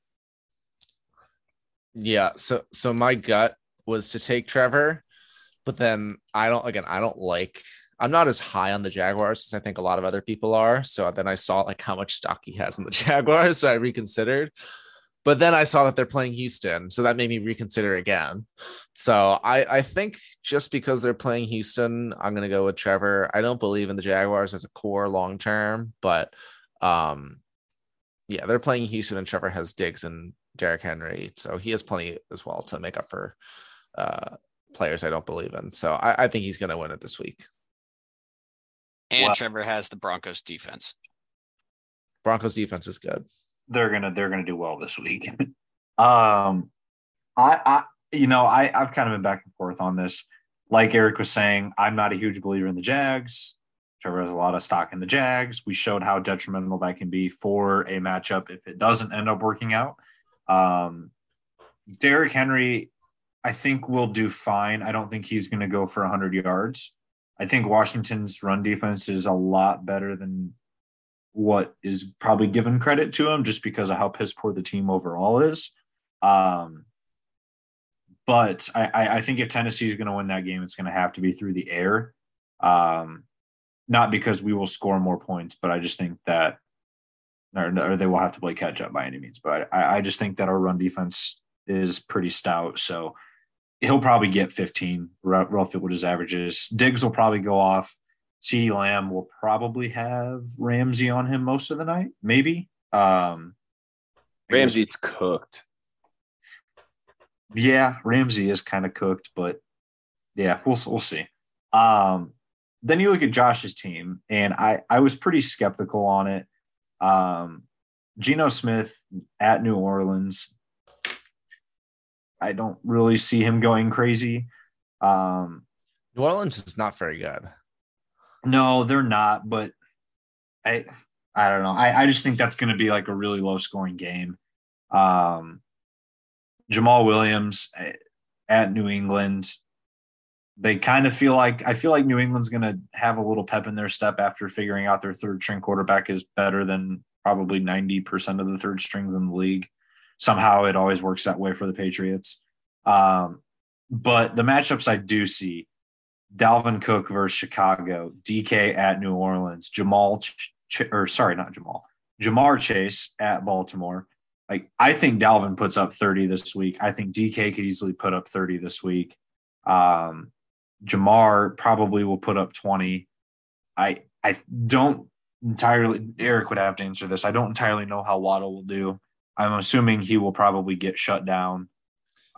yeah. So so my gut was to take Trevor, but then I don't again. I don't like. I'm not as high on the Jaguars as I think a lot of other people are. So then I saw like how much stock he has in the Jaguars, so I reconsidered. But then I saw that they're playing Houston, so that made me reconsider again. So I I think just because they're playing Houston, I'm gonna go with Trevor. I don't believe in the Jaguars as a core long term, but um, yeah, they're playing Houston, and Trevor has Diggs and Derrick Henry, so he has plenty as well to make up for uh players I don't believe in. So I, I think he's gonna win it this week. And Wow. Trevor has the Broncos defense. Broncos defense is good. They're gonna they're gonna do well this week. um, I I you know I I've kind of been back and forth on this. Like Eric was saying, I'm not a huge believer in the Jags. Trevor has a lot of stock in the Jags. We showed how detrimental that can be for a matchup if it doesn't end up working out. Um, Derrick Henry, I think will do fine. I don't think he's going to go for 100 yards. I think Washington's run defense is a lot better than what is probably given credit to him just because of how piss poor the team overall is. Um, but I, I, think if Tennessee is going to win that game, it's going to have to be through the air. Um, not because we will score more points, but I just think that, or, or they will have to play catch up by any means. But I, I just think that our run defense is pretty stout. So he'll probably get 15 r- roughly what his average is. Diggs will probably go off. CeeDee Lamb will probably have Ramsey on him most of the night, maybe. Um, I guess- Ramsey's cooked. Yeah, Ramsey is kind of cooked, but yeah, we'll we'll see. Um, then you look at Josh's team, and I I was pretty skeptical on it. Um, Geno Smith at New Orleans. I don't really see him going crazy. Um, New Orleans is not very good. No, they're not, but I I don't know. I, I just think that's going to be like a really low scoring game. Um, Jamaal Williams eh, at New England. They kind of feel like I feel like New England's going to have a little pep in their step after figuring out their third string quarterback is better than probably 90% of the third strings in the league. Somehow it always works that way for the Patriots. Um, but the matchups I do see Dalvin Cook versus Chicago, DK at New Orleans, Jamal, Ch- Ch- or sorry, not Jamal, Ja'Marr Chase at Baltimore. Like, I think Dalvin puts up 30 this week. I think DK could easily put up 30 this week. Um, Ja'Marr probably will put up 20. I I don't entirely Eric would have to answer this. I don't entirely know how Waddle will do. I'm assuming he will probably get shut down.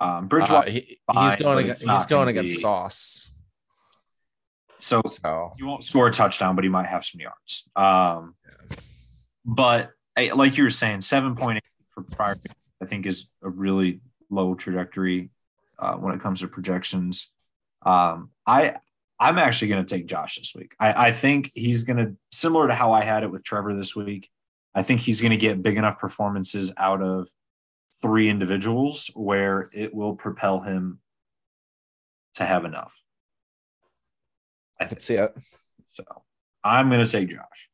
Um, Uh, Bridgewater, he- he's going against he's going against be- Sauce. So So he won't score a touchdown, but he might have some yards. Um, but I, like you were saying, seven point eight for prior, I think, is a really low trajectory uh, when it comes to projections. Um, I I'm actually going to take Josh this week. I, I think he's going to similar to how I had it with Trevor this week. I think he's going to get big enough performances out of three individuals where it will propel him to have enough. I I could see it. so. I'm going to take Josh.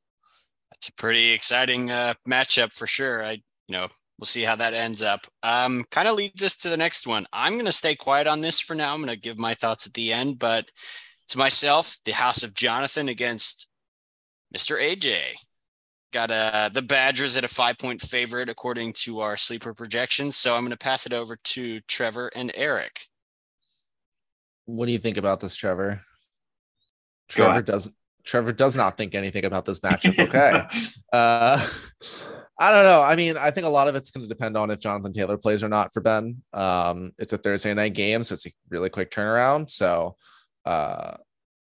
That's a pretty exciting uh, matchup for sure. I, you know, we'll see how that ends up. Um, kind of leads us to the next one. I'm going to stay quiet on this for now. I'm going to give my thoughts at the end, but to myself, the House of Jonathan against Mr. AJ. Got uh, the Badgers at a five point favorite according to our sleeper projections. So I'm going to pass it over to Trevor and Eric. What do you think about this, Trevor? Trevor doesn't. Trevor does not think anything about this matchup. Okay. uh, I don't know. I mean, I think a lot of it's going to depend on if Jonathan Taylor plays or not for Ben. Um, it's a Thursday night game, so it's a really quick turnaround. So uh,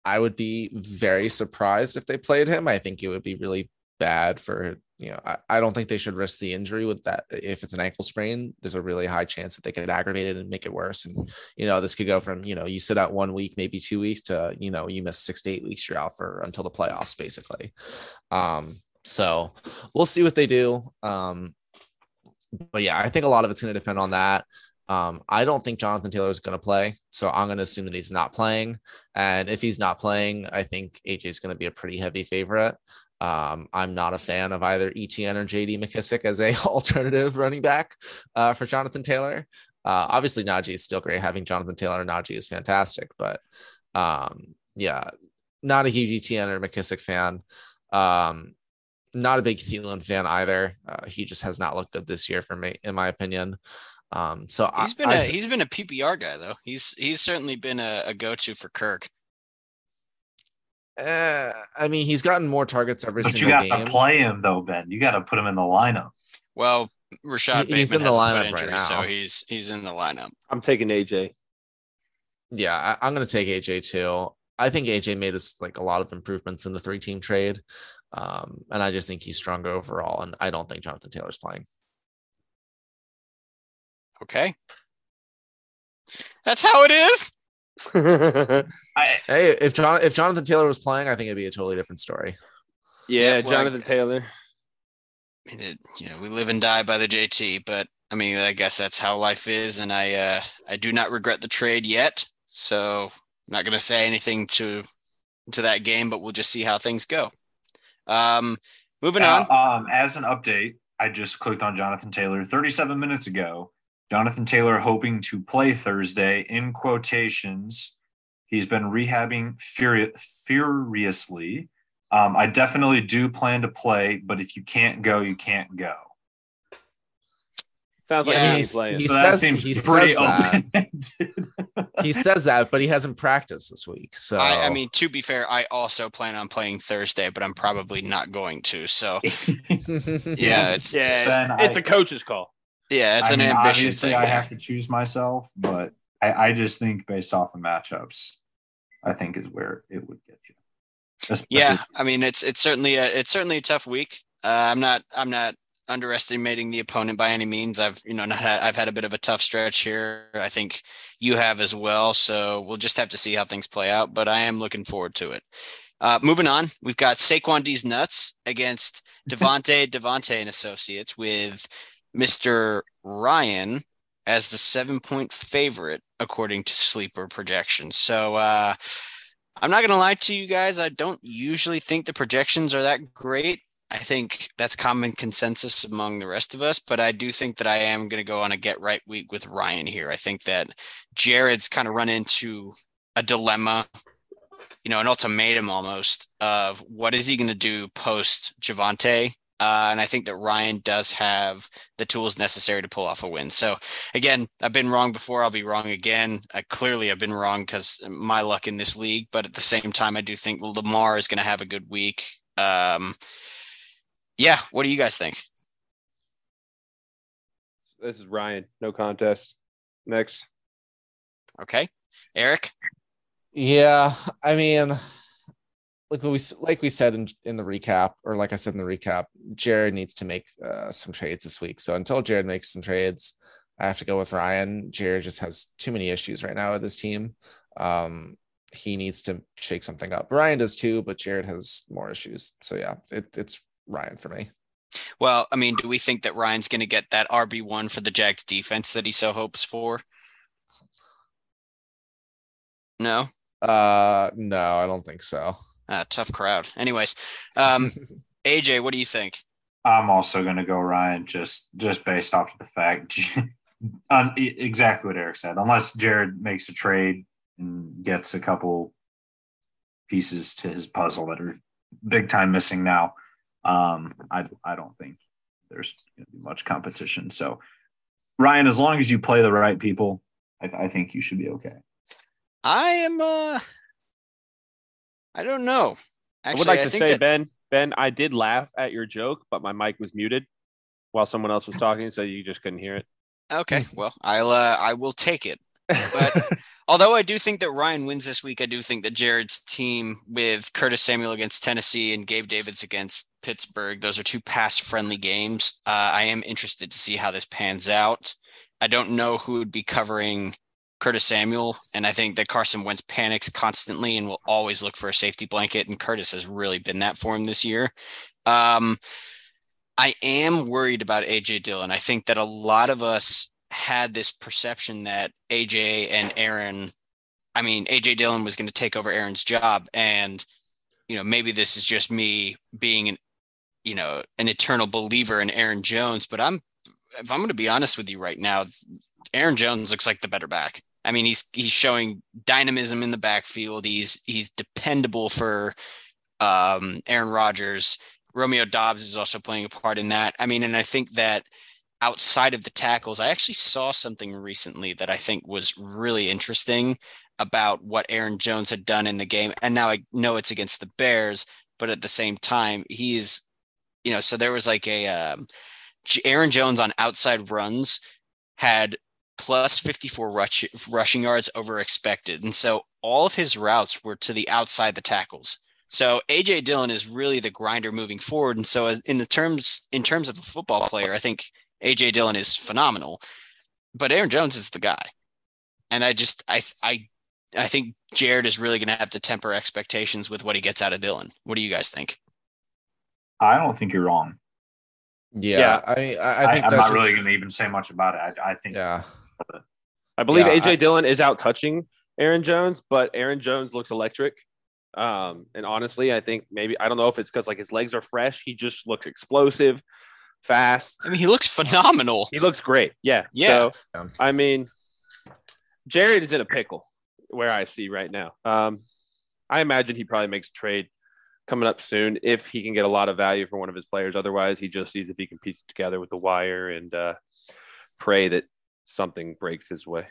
I would be very surprised if they played him. I think it would be really bad for you know. I, I don't think they should risk the injury with that. If it's an ankle sprain, there's a really high chance that they could aggravate it and make it worse. And you know, this could go from you know you sit out one week, maybe two weeks, to you know you miss six to eight weeks. You're out for until the playoffs, basically. Um, so we'll see what they do. Um, but yeah, I think a lot of it's going to depend on that. Um, I don't think Jonathan Taylor is going to play, so I'm going to assume that he's not playing. And if he's not playing, I think AJ is going to be a pretty heavy favorite. Um, I'm not a fan of either ETN or JD McKissic as a alternative running back uh, for Jonathan Taylor. Uh, obviously, Najee is still great. Having Jonathan Taylor and Najee is fantastic, but um, yeah, not a huge ETN or McKissic fan. Um, not a big Thielen fan either. Uh, he just has not looked good this year for me, in my opinion. Um, so He's I, been I- he's been a PPR guy though. He's he's certainly been a, a go to for Kirk. Eh, I mean, he's gotten more targets every But you got game. to play him though, Ben. You got to put him in the lineup. Well, Rashod He- he's in the lineup foot right injury, so he's he's in the lineup. I'm taking AJ. Yeah, I, I'm going to take AJ too. I think AJ made us like a lot of improvements in the three team trade. Um, and I just think he's stronger overall. And I don't think Jonathan Taylor's playing. Okay. That's how it is. Yeah, I, Hey, if John if Jonathan Taylor was playing, I think it'd be a totally different story. Yeah, well, Jonathan I- Taylor. I mean, it, you know, we live and die by the JT, but I mean, I guess that's how life is, and I uh, I do not regret the trade yet. So I'm not going to say anything to to that game, but we'll just see how things go. Um, moving on. Uh, um, as an update, I just clicked on Jonathan Taylor 37 minutes ago. Jonathan Taylor hoping to play Thursday in quotations. He's been rehabbing furi- furiously. Um, I definitely do plan to play, but if you can't go, you can't go. Sounds Yeah. he's He's- playing. he's- So that says- seems he pretty says that. He says that, but he hasn't practiced this week. So I, I mean, to be fair, I also plan on playing Thursday, but I'm probably not going to. So yeah, it's yeah, Then it's I- a coach's call. Yeah, it's I an mean, ambition obviously, thing. I have to choose myself, but I, I just think based off of matchups, I think is where it would get you. Especially- Yeah, I mean it's it's certainly a it's certainly a tough week. Uh, I'm not I'm not underestimating the opponent by any means. I've you know not had, I've had a bit of a tough stretch here. I think you have as well. So we'll just have to see how things play out. But I am looking forward to it. Uh, moving on, we've got Saquon D's nuts against Davante Davante and Associates with Mr. Ryan as the seven point favorite according to sleeper projections. So uh, I'm not gonna lie to you guys. I don't usually think the projections are that great. I think that's common consensus among the rest of us, but I do think that I am going to go on a get right week with Ryan here. I think that Jared's kind of run into a dilemma, you know, an ultimatum almost of what is he going to do post Javonte. Uh, and I think that Ryan does have the tools necessary to pull off a win. So again, I've been wrong before. I'll be wrong again. I clearly have been wrong because my luck in this league. But at the same time, I do think Lamar is going to have a good week. Um, yeah, what do you guys think? This is Ryan. No contest. Next. Okay, Eric. Yeah, I mean, like we like we said in in the recap, or like I said in the recap, Jared needs to make uh, some trades this week. So until Jared makes some trades, I have to go with Ryan. Jared just has too many issues right now with his team. Um, he needs to shake something up. Ryan does too, but Jared has more issues. So yeah, it, it's Ryan for me. Well, I mean, do we think that Ryan's going to get that RB one for the Jags defense that he so hopes for? No, Uh, no, I don't think so. Ah, tough crowd. Anyways, um, AJ, what do you think? I'm also going to go Ryan just just based off of the fact on e- exactly what Eric said. Unless Jared makes a trade and gets a couple pieces to his puzzle that are big time missing now, um, I I don't think there's going to be much competition. So Ryan, as long as you play the right people, I, I think you should be okay. I am. uh I don't know. Actually, I would like I to think say, that, Ben, Ben, I did laugh at your joke, but my mic was muted while someone else was talking, so you just couldn't hear it. Okay, well, I'll uh, I will take it. But although I do think that Ryan wins this week, I do think that Jared's team with Curtis Samuel against Tennessee and Gabe Davis against Pittsburgh, those are two pass friendly games. Uh, I am interested to see how this pans out. I don't know who would be covering Curtis Samuel, and I think that Carson Wentz panics constantly and will always look for a safety blanket, and Curtis has really been that for him this year. Um, I am worried about AJ Dillon. I think that a lot of us had this perception that AJ and Aaron, I mean, AJ Dillon was going to take over Aaron's job. And, you know, maybe this is just me being an, you know, an eternal believer in Aaron Jones, but I'm, if I'm going to be honest with you right now, Aaron Jones looks like the better back. I mean, he's, he's showing dynamism in the backfield. He's, he's dependable for um, Aaron Rodgers. Romeo Doubs is also playing a part in that. I mean, and I think that outside of the tackles, I actually saw something recently that I think was really interesting about what Aaron Jones had done in the game. And now I know it's against the Bears, but at the same time, he's, you know, so there was like a um, Aaron Jones on outside runs had plus 54 rush, rushing yards over expected. And so all of his routes were to the outside the tackles. So AJ Dillon is really the grinder moving forward. And so uh, in the terms in terms of a football player, I think AJ Dillon is phenomenal. But Aaron Jones is the guy. And I just I I I think Jared is really gonna have to temper expectations with what he gets out of Dillon. What do you guys think? I don't think you're wrong. Yeah, Yeah. I mean, I, I I think am not just- really going to even say much about it. I, I think Yeah, I believe Yeah, AJ I- Dillon is out touching Aaron Jones, but Aaron Jones looks electric. Um, and honestly, I think maybe I don't know if it's because like his legs are fresh. He just looks explosive, fast. I mean, he looks phenomenal. He looks great. Yeah. Yeah. So Yeah. I mean, Jared is in a pickle where I see right now. Um, I imagine he probably makes a trade coming up soon if he can get a lot of value for one of his players. Otherwise, he just sees if he can piece it together with the wire and uh, pray that something breaks his way.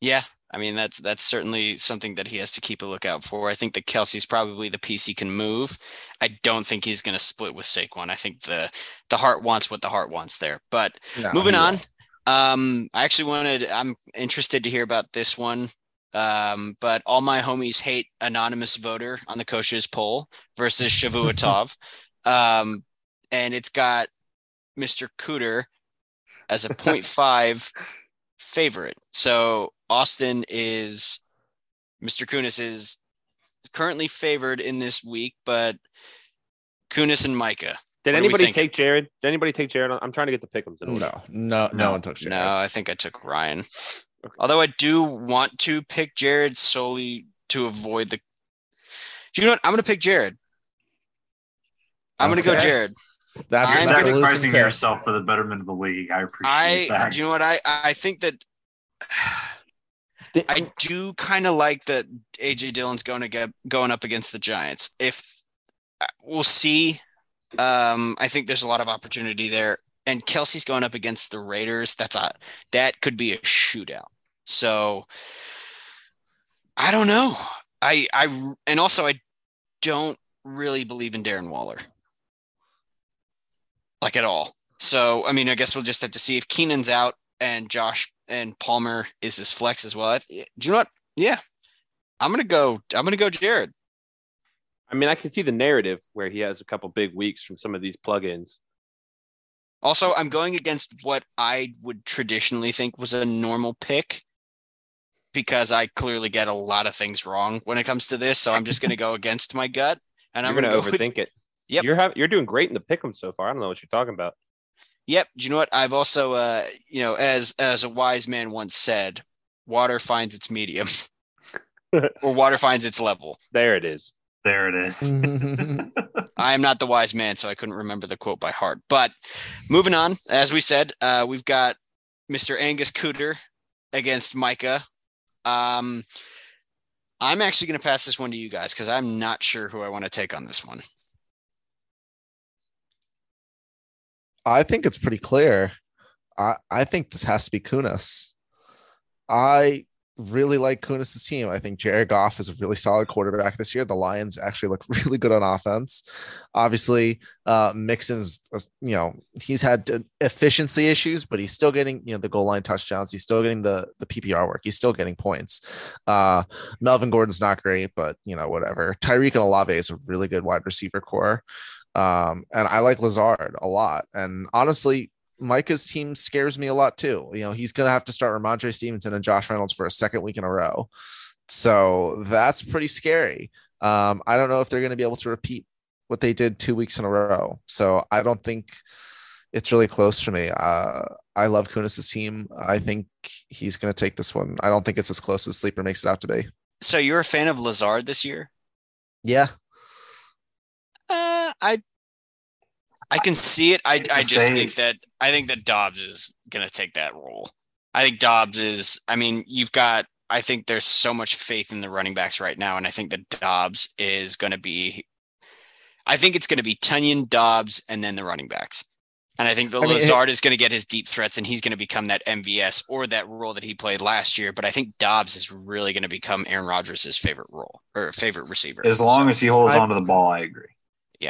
Yeah. I mean, that's that's certainly something that he has to keep a lookout for. I think that Kelce's probably the piece he can move. I don't think he's going to split with Saquon. I think the the heart wants what the heart wants there. But No, moving on. Um, I actually wanted. I'm interested to hear about this one. Um, but all my homies hate anonymous voter on the coaches poll versus Shavuotov. um, and it's got Mr. Cooter as a 0.5 favorite. So Austin is Mr. Kunis is currently favored in this week, but Kunis and Micah. Did What anybody take Jared? Did anybody take Jared? I'm trying to get the pickums in. No, no, no, No. one took No, Jared. I think I took Ryan. Okay. Although I do want to pick Jared solely to avoid the. Do you know what? I'm going to pick Jared. I'm going to go Jared. That's, I'm that's a losing sacrificing yourself for the betterment of the league. I appreciate I. that. Do you know what? I I think that. I do kind of like that AJ Dillon's going to get going up against the Giants. If uh, we'll see, um, I think there's a lot of opportunity there. And Kelce's going up against the Raiders. That's a that could be a shootout. So I don't know. I I and also I don't really believe in Darren Waller, like at all. So I mean, I guess we'll just have to see if Keenan's out and Josh and Palmer is his flex as well. Do you know what? Yeah, I'm gonna go. I'm gonna go Jared. I mean, I can see the narrative where he has a couple big weeks from some of these plugins. Also, I'm going against what I would traditionally think was a normal pick because I clearly get a lot of things wrong when it comes to this. So I'm just going to go against my gut, and I'm you're going gonna to go with- overthink it. Yep. You're having you're doing great in the pick'em so far. I don't know what you're talking about. Yep. Do you know what? I've also, uh, you know, as as a wise man once said, water finds its medium, or water finds its level. There it is. there it is. I am not the wise man, so I couldn't remember the quote by heart. But moving on, as we said, uh, we've got Mr. Angus Cooter against Micah. Um, I'm actually going to pass this one to you guys because I'm not sure who I want to take on this one. I think it's pretty clear. I I think this has to be Kunis. I really like Kunis' team. I think Jared Goff is a really solid quarterback this year. The Lions actually look really good on offense. Obviously, uh, Mixon's you know he's had efficiency issues, but he's still getting you know the goal line touchdowns. He's still getting the the PPR work. He's still getting points. Uh, Melvin Gordon's not great, but you know whatever. Tyreek and Olave is a really good wide receiver core. Um, and I like Lazard a lot. And honestly, Micah's team scares me a lot too. You know, he's going to have to start Rhamondre Stevenson and Josh Reynolds for a second week in a row. So that's pretty scary. Um, I don't know if they're going to be able to repeat what they did two weeks in a row. So I don't think it's really close for me. Uh, I love Kunis' team. I think he's going to take this one. I don't think it's as close as Sleeper makes it out to be. So you're a fan of Lazard this year? Yeah. I I can see it. I I just think that I think that Doubs is gonna take that role. I think Doubs is. I mean, you've got. I think there's so much faith in the running backs right now, and I think that Doubs is going to be. I think it's going to be Tonyan, Doubs, and then the running backs. And I think the I mean, Lazard is going to get his deep threats, and he's going to become that MVS or that role that he played last year. But I think Doubs is really going to become Aaron Rodgers' favorite role or favorite receiver. As long as he holds I- onto the ball, I agree.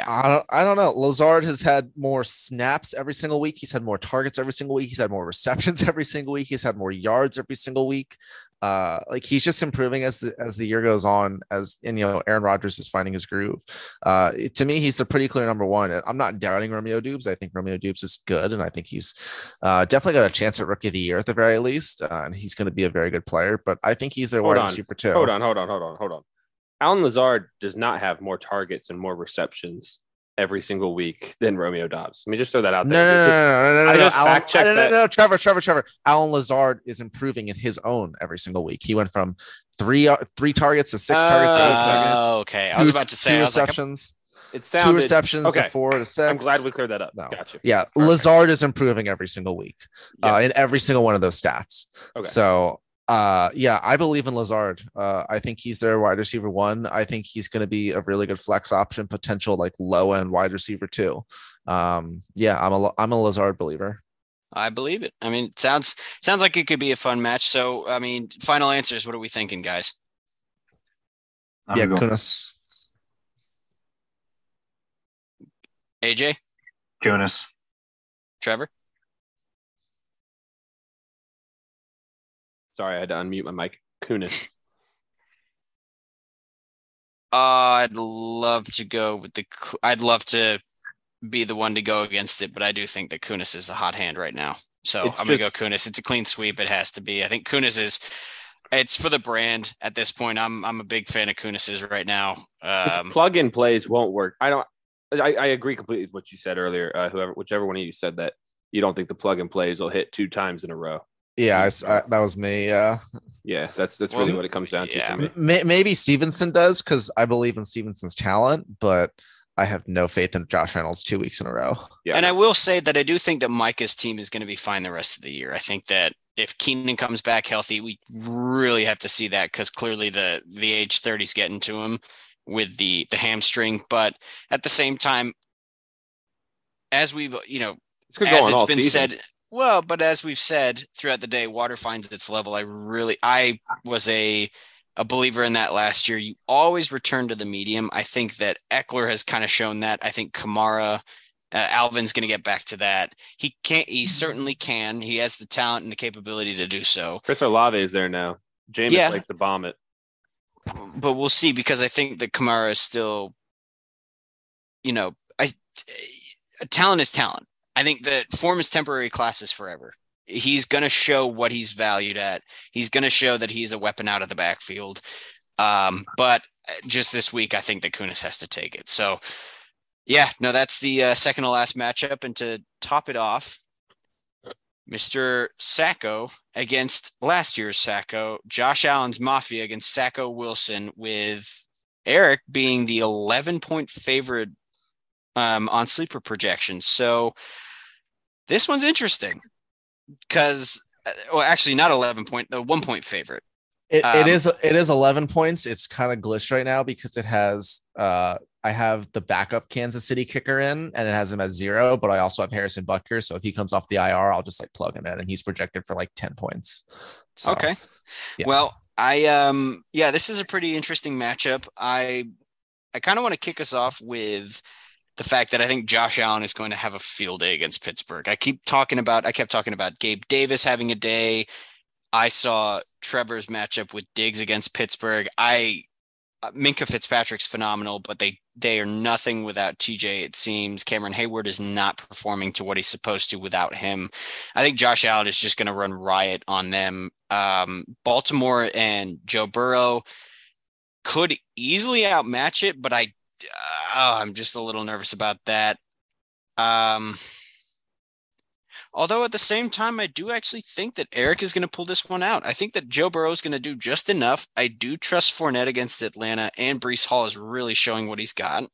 I don't, I don't know. Lazard has had more snaps every single week. He's had more targets every single week. He's had more receptions every single week. He's had more yards every single week. Uh, like he's just improving as the as the year goes on. As and you know, Aaron Rodgers is finding his groove. Uh, to me, he's the pretty clear number one. I'm not doubting Romeo Doubs. I think Romeo Doubs is good, and I think he's uh, definitely got a chance at rookie of the year at the very least. Uh, and he's going to be a very good player. But I think he's their Hold wide receiver too. Hold on, hold on, hold on, hold on. Allen Lazard does not have more targets and more receptions every single week than Romeo Doubs. Let me just throw that out there. no, no, Because- no, no, no, I no, just Alan, fact-checked no, no, that. no, no, Trevor, Trevor, Trevor. Allen Lazard is improving in his own every single week. He went from three uh, three targets to six targets to eight targets. Oh, okay. I was two- about to say, I was like, receptions, It two receptions okay. to four to six. I'm glad we cleared that up. No. Gotcha. Yeah, Perfect. Lazard is improving every single week Yeah. uh, in every single one of those stats. Okay. So, uh, yeah, I believe in Lazard. Uh, I think he's their wide receiver one. I think he's going to be a really good flex option, potential like low end wide receiver too. Um, yeah, I'm a I'm a Lazard believer. I believe it. I mean, it sounds sounds like it could be a fun match. So, I mean, final answers. What are we thinking, guys? I'm yeah, Kunis. AJ, Kunis. Trevor. Sorry, I had to unmute my mic. Kunis. Uh, I'd love to go with the. I'd love to be the one to go against it, but I do think that Kunis is the hot hand right now. So It's I'm gonna go Kunis. It's a clean sweep. It has to be. I think Kunis is. It's for the brand at this point. I'm I'm a big fan of Kunis's right now. Um, plug and plays won't work. I don't. I, I agree completely with what you said earlier. Uh, whoever, whichever one of you said that you don't think the plug and plays will hit two times in a row. Yeah, I s I that was me. Yeah, Yeah, that's that's Well, really what it comes down to. yeah. for me. M- maybe Stevenson does because I believe in Stevenson's talent, but I have no faith in Josh Reynolds two weeks in a row. Yeah, And I will say that I do think that Micah's team is going to be fine the rest of the year. I think that if Keenan comes back healthy, we really have to see that because clearly the the age 30 is getting to him with the the hamstring. But at the same time, as we've you know, this could go as it's been season. said, well, but as we've said throughout the day, water finds its level. I really, I was a a believer in that last year. You always return to the medium. I think that Ekeler has kind of shown that. I think Kamara, uh, Alvin's going to get back to that. He can't. He certainly can. He has the talent and the capability to do so. Chris Olave is there now. Jameis Yeah. likes to bomb it. But we'll see because I think that Kamara is still, you know, I talent is talent. I think that form is temporary, class is forever. He's going to show what he's valued at. He's going to show that he's a weapon out of the backfield. Um, but just this week, I think that Kunis has to take it. So, yeah, no, that's the uh, second to last matchup. And to top it off, Mr. Sacco against last year's Sacco, Josh Allen's Mafia against Sacco Wilson, with Eric being the 11 point favorite um, on sleeper projections. So this one's interesting because, well, actually, not 11 point, the one point favorite. It, Um, it is it is 11 points. It's kind of glitched right now because it has uh I have the backup Kansas City kicker in and it has him at zero, but I also have Harrison Butker. So if he comes off the IR, I'll just like plug him in and he's projected for like 10 points. So, Okay. yeah. Well, I um yeah, this is a pretty interesting matchup. I I kind of want to kick us off with the fact that I think Josh Allen is going to have a field day against Pittsburgh. I keep talking about I kept talking about Gabe Davis having a day. I saw Trevor's matchup with Diggs against Pittsburgh. I uh, Minkah Fitzpatrick's phenomenal, but they they are nothing without TJ. It seems Cameron Heyward is not performing to what he's supposed to without him. I think Josh Allen is just going to run riot on them. Um, Baltimore and Joe Burrow could easily outmatch it, but I uh, I'm just a little nervous about that. Um, although at the same time, I do actually think that Eric is going to pull this one out. I think that Joe Burrow is going to do just enough. I do trust Fournette against Atlanta, and Breece Hall is really showing what he's got.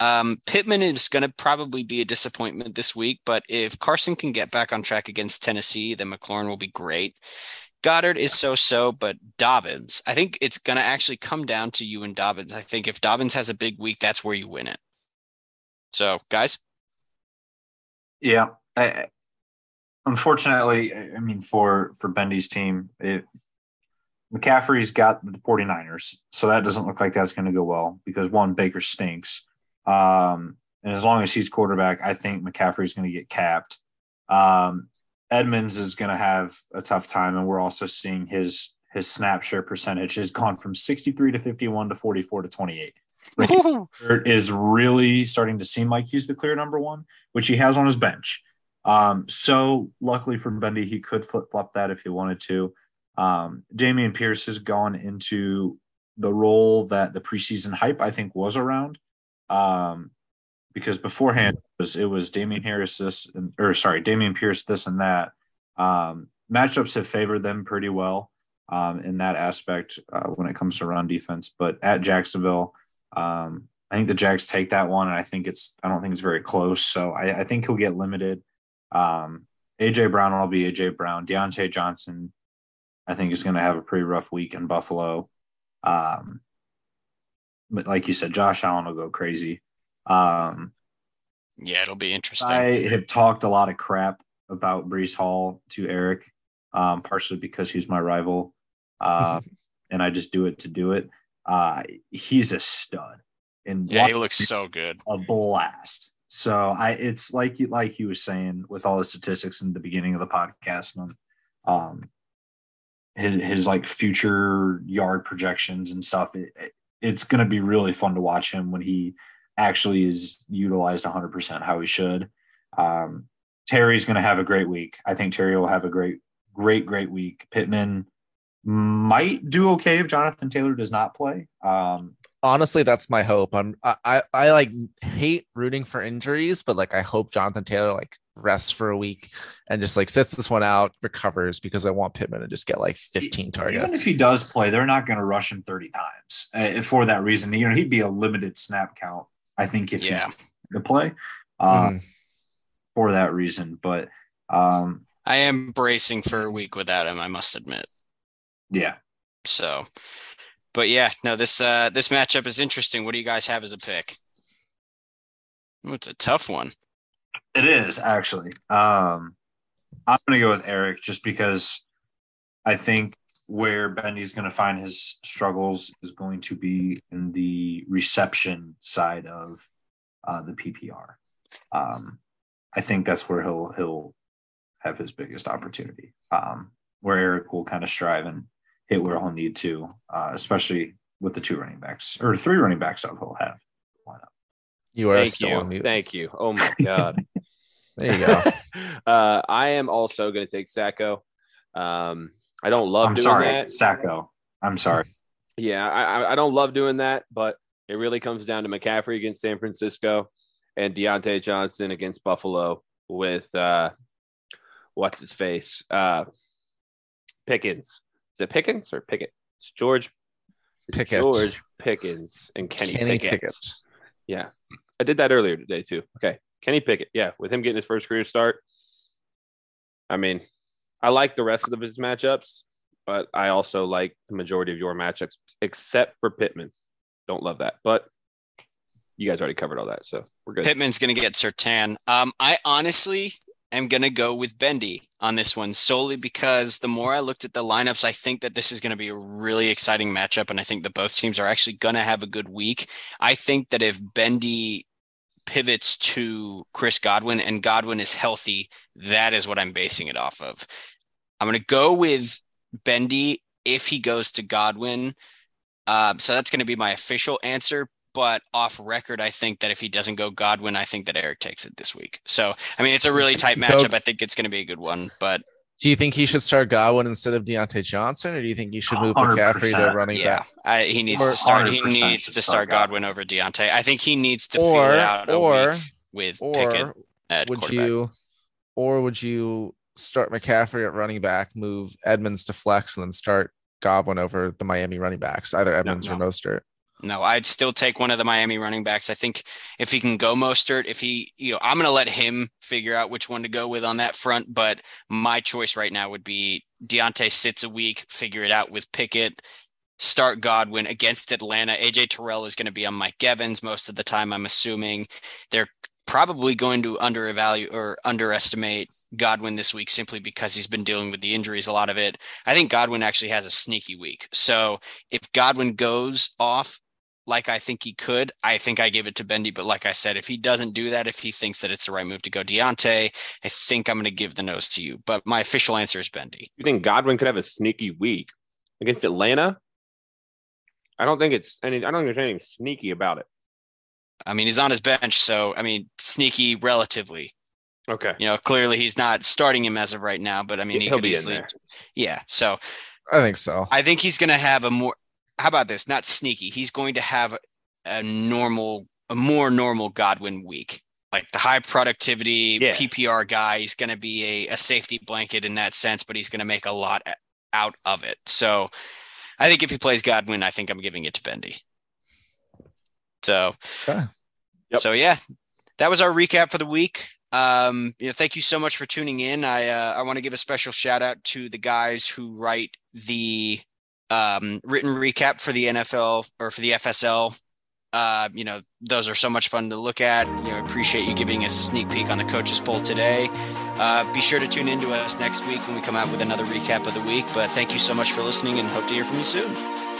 Um, Pittman is going to probably be a disappointment this week, but if Carson can get back on track against Tennessee, then McLaurin will be great. Goedert is so so, but Dobbins, I think it's going to actually come down to you and Dobbins. I think if Dobbins has a big week, that's where you win it. So, guys, Yeah. I, unfortunately, I mean, for for Bendy's team, it, McCaffrey's got the 49ers, so that doesn't look like that's going to go well because one, Baker stinks. Um, and as long as he's quarterback, I think McCaffrey's going to get capped. Um, Edmonds is going to have a tough time, and we're also seeing his his snap share percentage has gone from 63 to 51 to 44 to 28. Is really starting to seem like he's the clear number one, which he has on his bench. Um, so luckily for Bendy, he could flip flop that if he wanted to. Um, Dameon Pierce has gone into the role that the preseason hype I think was around. Um, because beforehand it was, it was Damien Harris this and, or sorry, Dameon Pierce this and that. Um, matchups have favored them pretty well um, in that aspect uh, when it comes to run defense. But at Jacksonville, um, I think the Jags take that one, and I think it's I don't think it's very close. So I, I think he'll get limited. Um, AJ Brown will be AJ Brown. Diontae Johnson, I think, is going to have a pretty rough week in Buffalo. Um, but like you said, Josh Allen will go crazy. Um, yeah, it'll be interesting. I have talked a lot of crap about Breece Hall to Eric, um, partially because he's my rival, uh, and I just do it to do it. Uh, he's a stud, and yeah, he looks so good. a blast. So I, it's like you, like he was saying with all the statistics in the beginning of the podcast, and um, his, his like future yard projections and stuff. It, it's going to be really fun to watch him when he actually is utilized 100% how he should. Um, Terry's going to have a great week. I think Terry will have a great, great, great week. Pittman might do okay if Jonathan Taylor does not play. Um, Honestly, that's my hope. I'm I, I I like hate rooting for injuries, but like I hope Jonathan Taylor like rests for a week and just like sits this one out, recovers because I want Pittman to just get like 15 targets. Even if he does play, they're not going to rush him 30 times uh, for that reason. You know, he'd be a limited snap count, I think, if Yeah. he to play uh, Mhm. for that reason. But um, I am bracing for a week without him, I must admit. yeah, So, but yeah, no, this uh this matchup is interesting. What do you guys have as a pick? Ooh, it's a tough one. it is actually. Um, I'm going to go with Eric just because I think where Bendy's going to find his struggles is going to be in the reception side of uh, the PPR. Um, I think that's where he'll he'll have his biggest opportunity. Um, where Eric will kind of strive and hit where he'll need to, uh, especially with the two running backs or three running backs that he'll have. Why not? You are Thank still you. on mute. Thank you. Oh my god. There you go. uh, I am also going to take Sacco. Um, I don't love I'm doing sorry, that. Sacco. I'm sorry. Yeah, I, I- I don't love doing that, but it really comes down to McCaffrey against San Francisco and Diontae Johnson against Buffalo with uh, what's his face? Uh, Pickens. Is it Pickens or Pickett? It's George. it's Pickett. George Pickens and Kenny, Kenny Pickett. Pickett. Yeah. I did that earlier today too. Okay. Kenny Pickett. Yeah. With him getting his first career start. I mean, I like the rest of his matchups, but I also like the majority of your matchups, except for Pittman. Don't love that. But you guys already covered all that. So we're good. Pittman's going to get Sertan. Um, I honestly am going to go with Bendy on this one solely because the more I looked at the lineups, I think that this is going to be a really exciting matchup. And I think that both teams are actually going to have a good week. I think that if Bendy pivots to Chris Godwin and Godwin is healthy, that is what I'm basing it off of. I'm going to go with Bendy if he goes to Godwin. Uh, so that's going to be my official answer. But off record, I think that if he doesn't go Godwin, I think that Eric takes it this week. So, I mean, it's a really tight matchup. I think it's going to be a good one. But Do you think he should start Godwin instead of Diontae Johnson, or do you think he should move 100%. McCaffrey to running yeah, back? I, he needs Or to start. He needs to start start Godwin over Diontae. I think he needs to feel Or it out a or week with or Pickett at would quarterback. you or would you start McCaffrey at running back, move Edmonds to flex, and then start Godwin over the Miami running backs, either Edmonds or no. Mostert? No, I'd still take one of the Miami running backs. I think if he can go Mostert, if he, you know, I'm going to let him figure out which one to go with on that front. But my choice right now would be Diontae sits a week, figure it out with Pickett, start Godwin against Atlanta. AJ Terrell is going to be on Mike Evans most of the time, I'm assuming. They're probably going to undervalue or underestimate Godwin this week simply because he's been dealing with the injuries, a lot of it. I think Godwin actually has a sneaky week. So if Godwin goes off, like I think he could. I think I give it to Bendy, but like I said, if he doesn't do that, if he thinks that it's the right move to go Diontae, I think I'm going to give the nose to you. But my official answer is Bendy. You think Godwin could have a sneaky week against Atlanta? I don't think it's any. I don't think there's anything sneaky about it. I mean, he's on his bench, so I mean, sneaky relatively. Okay. You know, clearly he's not starting him as of right now, but I mean, he He'll could be in easily. there. Yeah. So I think so. I think he's going to have a more. How about this? Not sneaky. He's going to have a normal, a more normal Godwin week. Like the high productivity Yeah. PPR guy, he's going to be a, a safety blanket in that sense, but he's going to make a lot out of it. So I think if he plays Godwin, I think I'm giving it to Bendy. So, Okay. Yep. so yeah, that was our recap for the week. Um, you know, thank you so much for tuning in. I uh, I want to give a special shout out to the guys who write the um, written recap for the NFL or for the FSL. Uh, you know, those are so much fun to look at. You know, appreciate you giving us a sneak peek on the coaches poll today. Uh, be sure to tune in to us next week when we come out with another recap of the week. But thank you so much for listening and hope to hear from you soon.